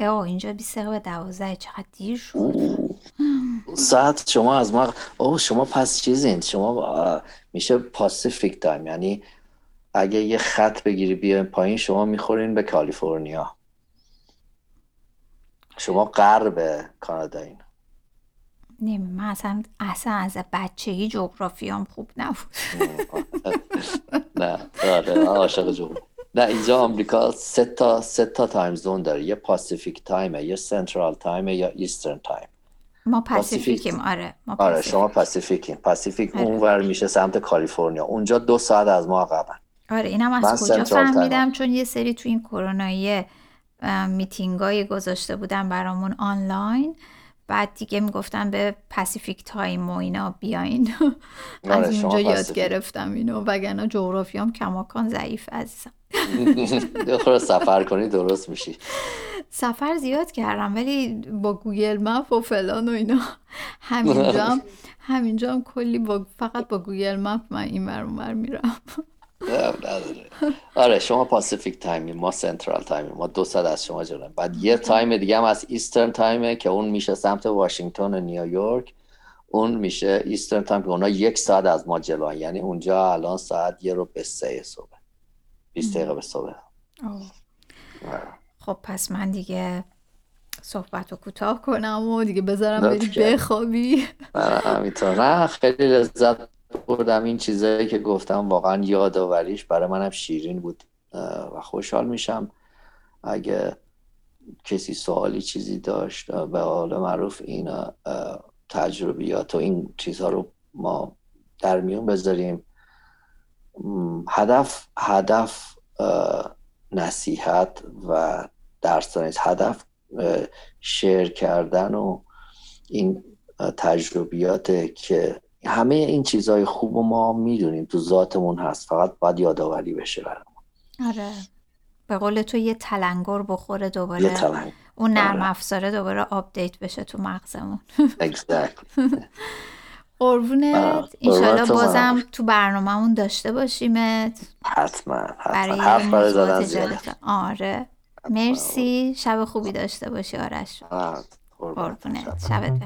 Speaker 1: او اینجا 20 دقیقه به 12 چقدر دیر شد.
Speaker 2: ساعت شما از ما او شما پس چیزین. شما میشه پاسیفیک تایم. یعنی اگه یه خط بگیری بیاین پایین شما می‌خورین به کالیفرنیا. شما غرب کانادایین
Speaker 1: نیم من اصلا, اصلا از بچگی جغرافیام خوب نبود.
Speaker 2: نه آره عاشق جغرافی. نه اینجا آمریکا سه تا سه تا time zone داره. یه Pacific time ه یه Central time ه یا Eastern time
Speaker 1: ما Pacific یم آره
Speaker 2: ما آره شما Pacific یم Pacific آره. اونور میشه سمت کالیفرنیا. اونجا دو ساعت از ما عقبن.
Speaker 1: آره اینم از کجا فهمیدم؟ چون یه سری تو این کرونایی میتینگای گذاشته بودن برامون آنلاین. بعد دیگه می‌گفتن به Pacific time و اینا بیاین. آره، از اینجا یاد گرفتم اینو. وگرنه جغرافیام کماکان ضعیف عزیزم.
Speaker 2: خود سفر کنی درست میشی.
Speaker 1: سفر زیاد کردم ولی با Google Map و فلان و اینا. همینجا هم همینجا هم کلی با فقط با Google Map من این بر میرم.
Speaker 2: آره شما Pacific time ی ما Central time ی ما دو ساعت از شما جلویم. بعد یه time دیگه هم از Eastern time ه که اون میشه سمت واشنگتن و نیویورک. اون میشه Eastern time که اونا یک ساعت از ما جلوان. یعنی اونجا الان ساعت یه رو به سه صبح. 20 دقیقه به صبح.
Speaker 1: خب پس من دیگه صحبت رو کوتاه کنم و دیگه بذارم بری بخوابی.
Speaker 2: همینطور نه خیلی لذت بردم این چیزایی که گفتم واقعا یادآوریش برای منم شیرین بود و خوشحال میشم. اگه کسی سوالی چیزی داشت به حال معروف این تجربیات و این چیزها رو ما در میون بذاریم. هدف هدف نصیحت و درس هدف شیر کردن و این تجربیات که همه این چیزهای خوب و ما می‌دونیم تو ذاتمون هست. فقط باید یادآوری بشه برامون.
Speaker 1: آره. به قول تو یه تلنگر بخوره دوباره. اون نرم آره. افزاره دوباره آپدیت بشه تو مغزمون. قربونت. ایشالا بازم تو برنامهمون داشته باشیمت.
Speaker 2: حتما حتما.
Speaker 1: آره. مرسی. شب خوبی داشته باشی آرش. por, por poner Sabbath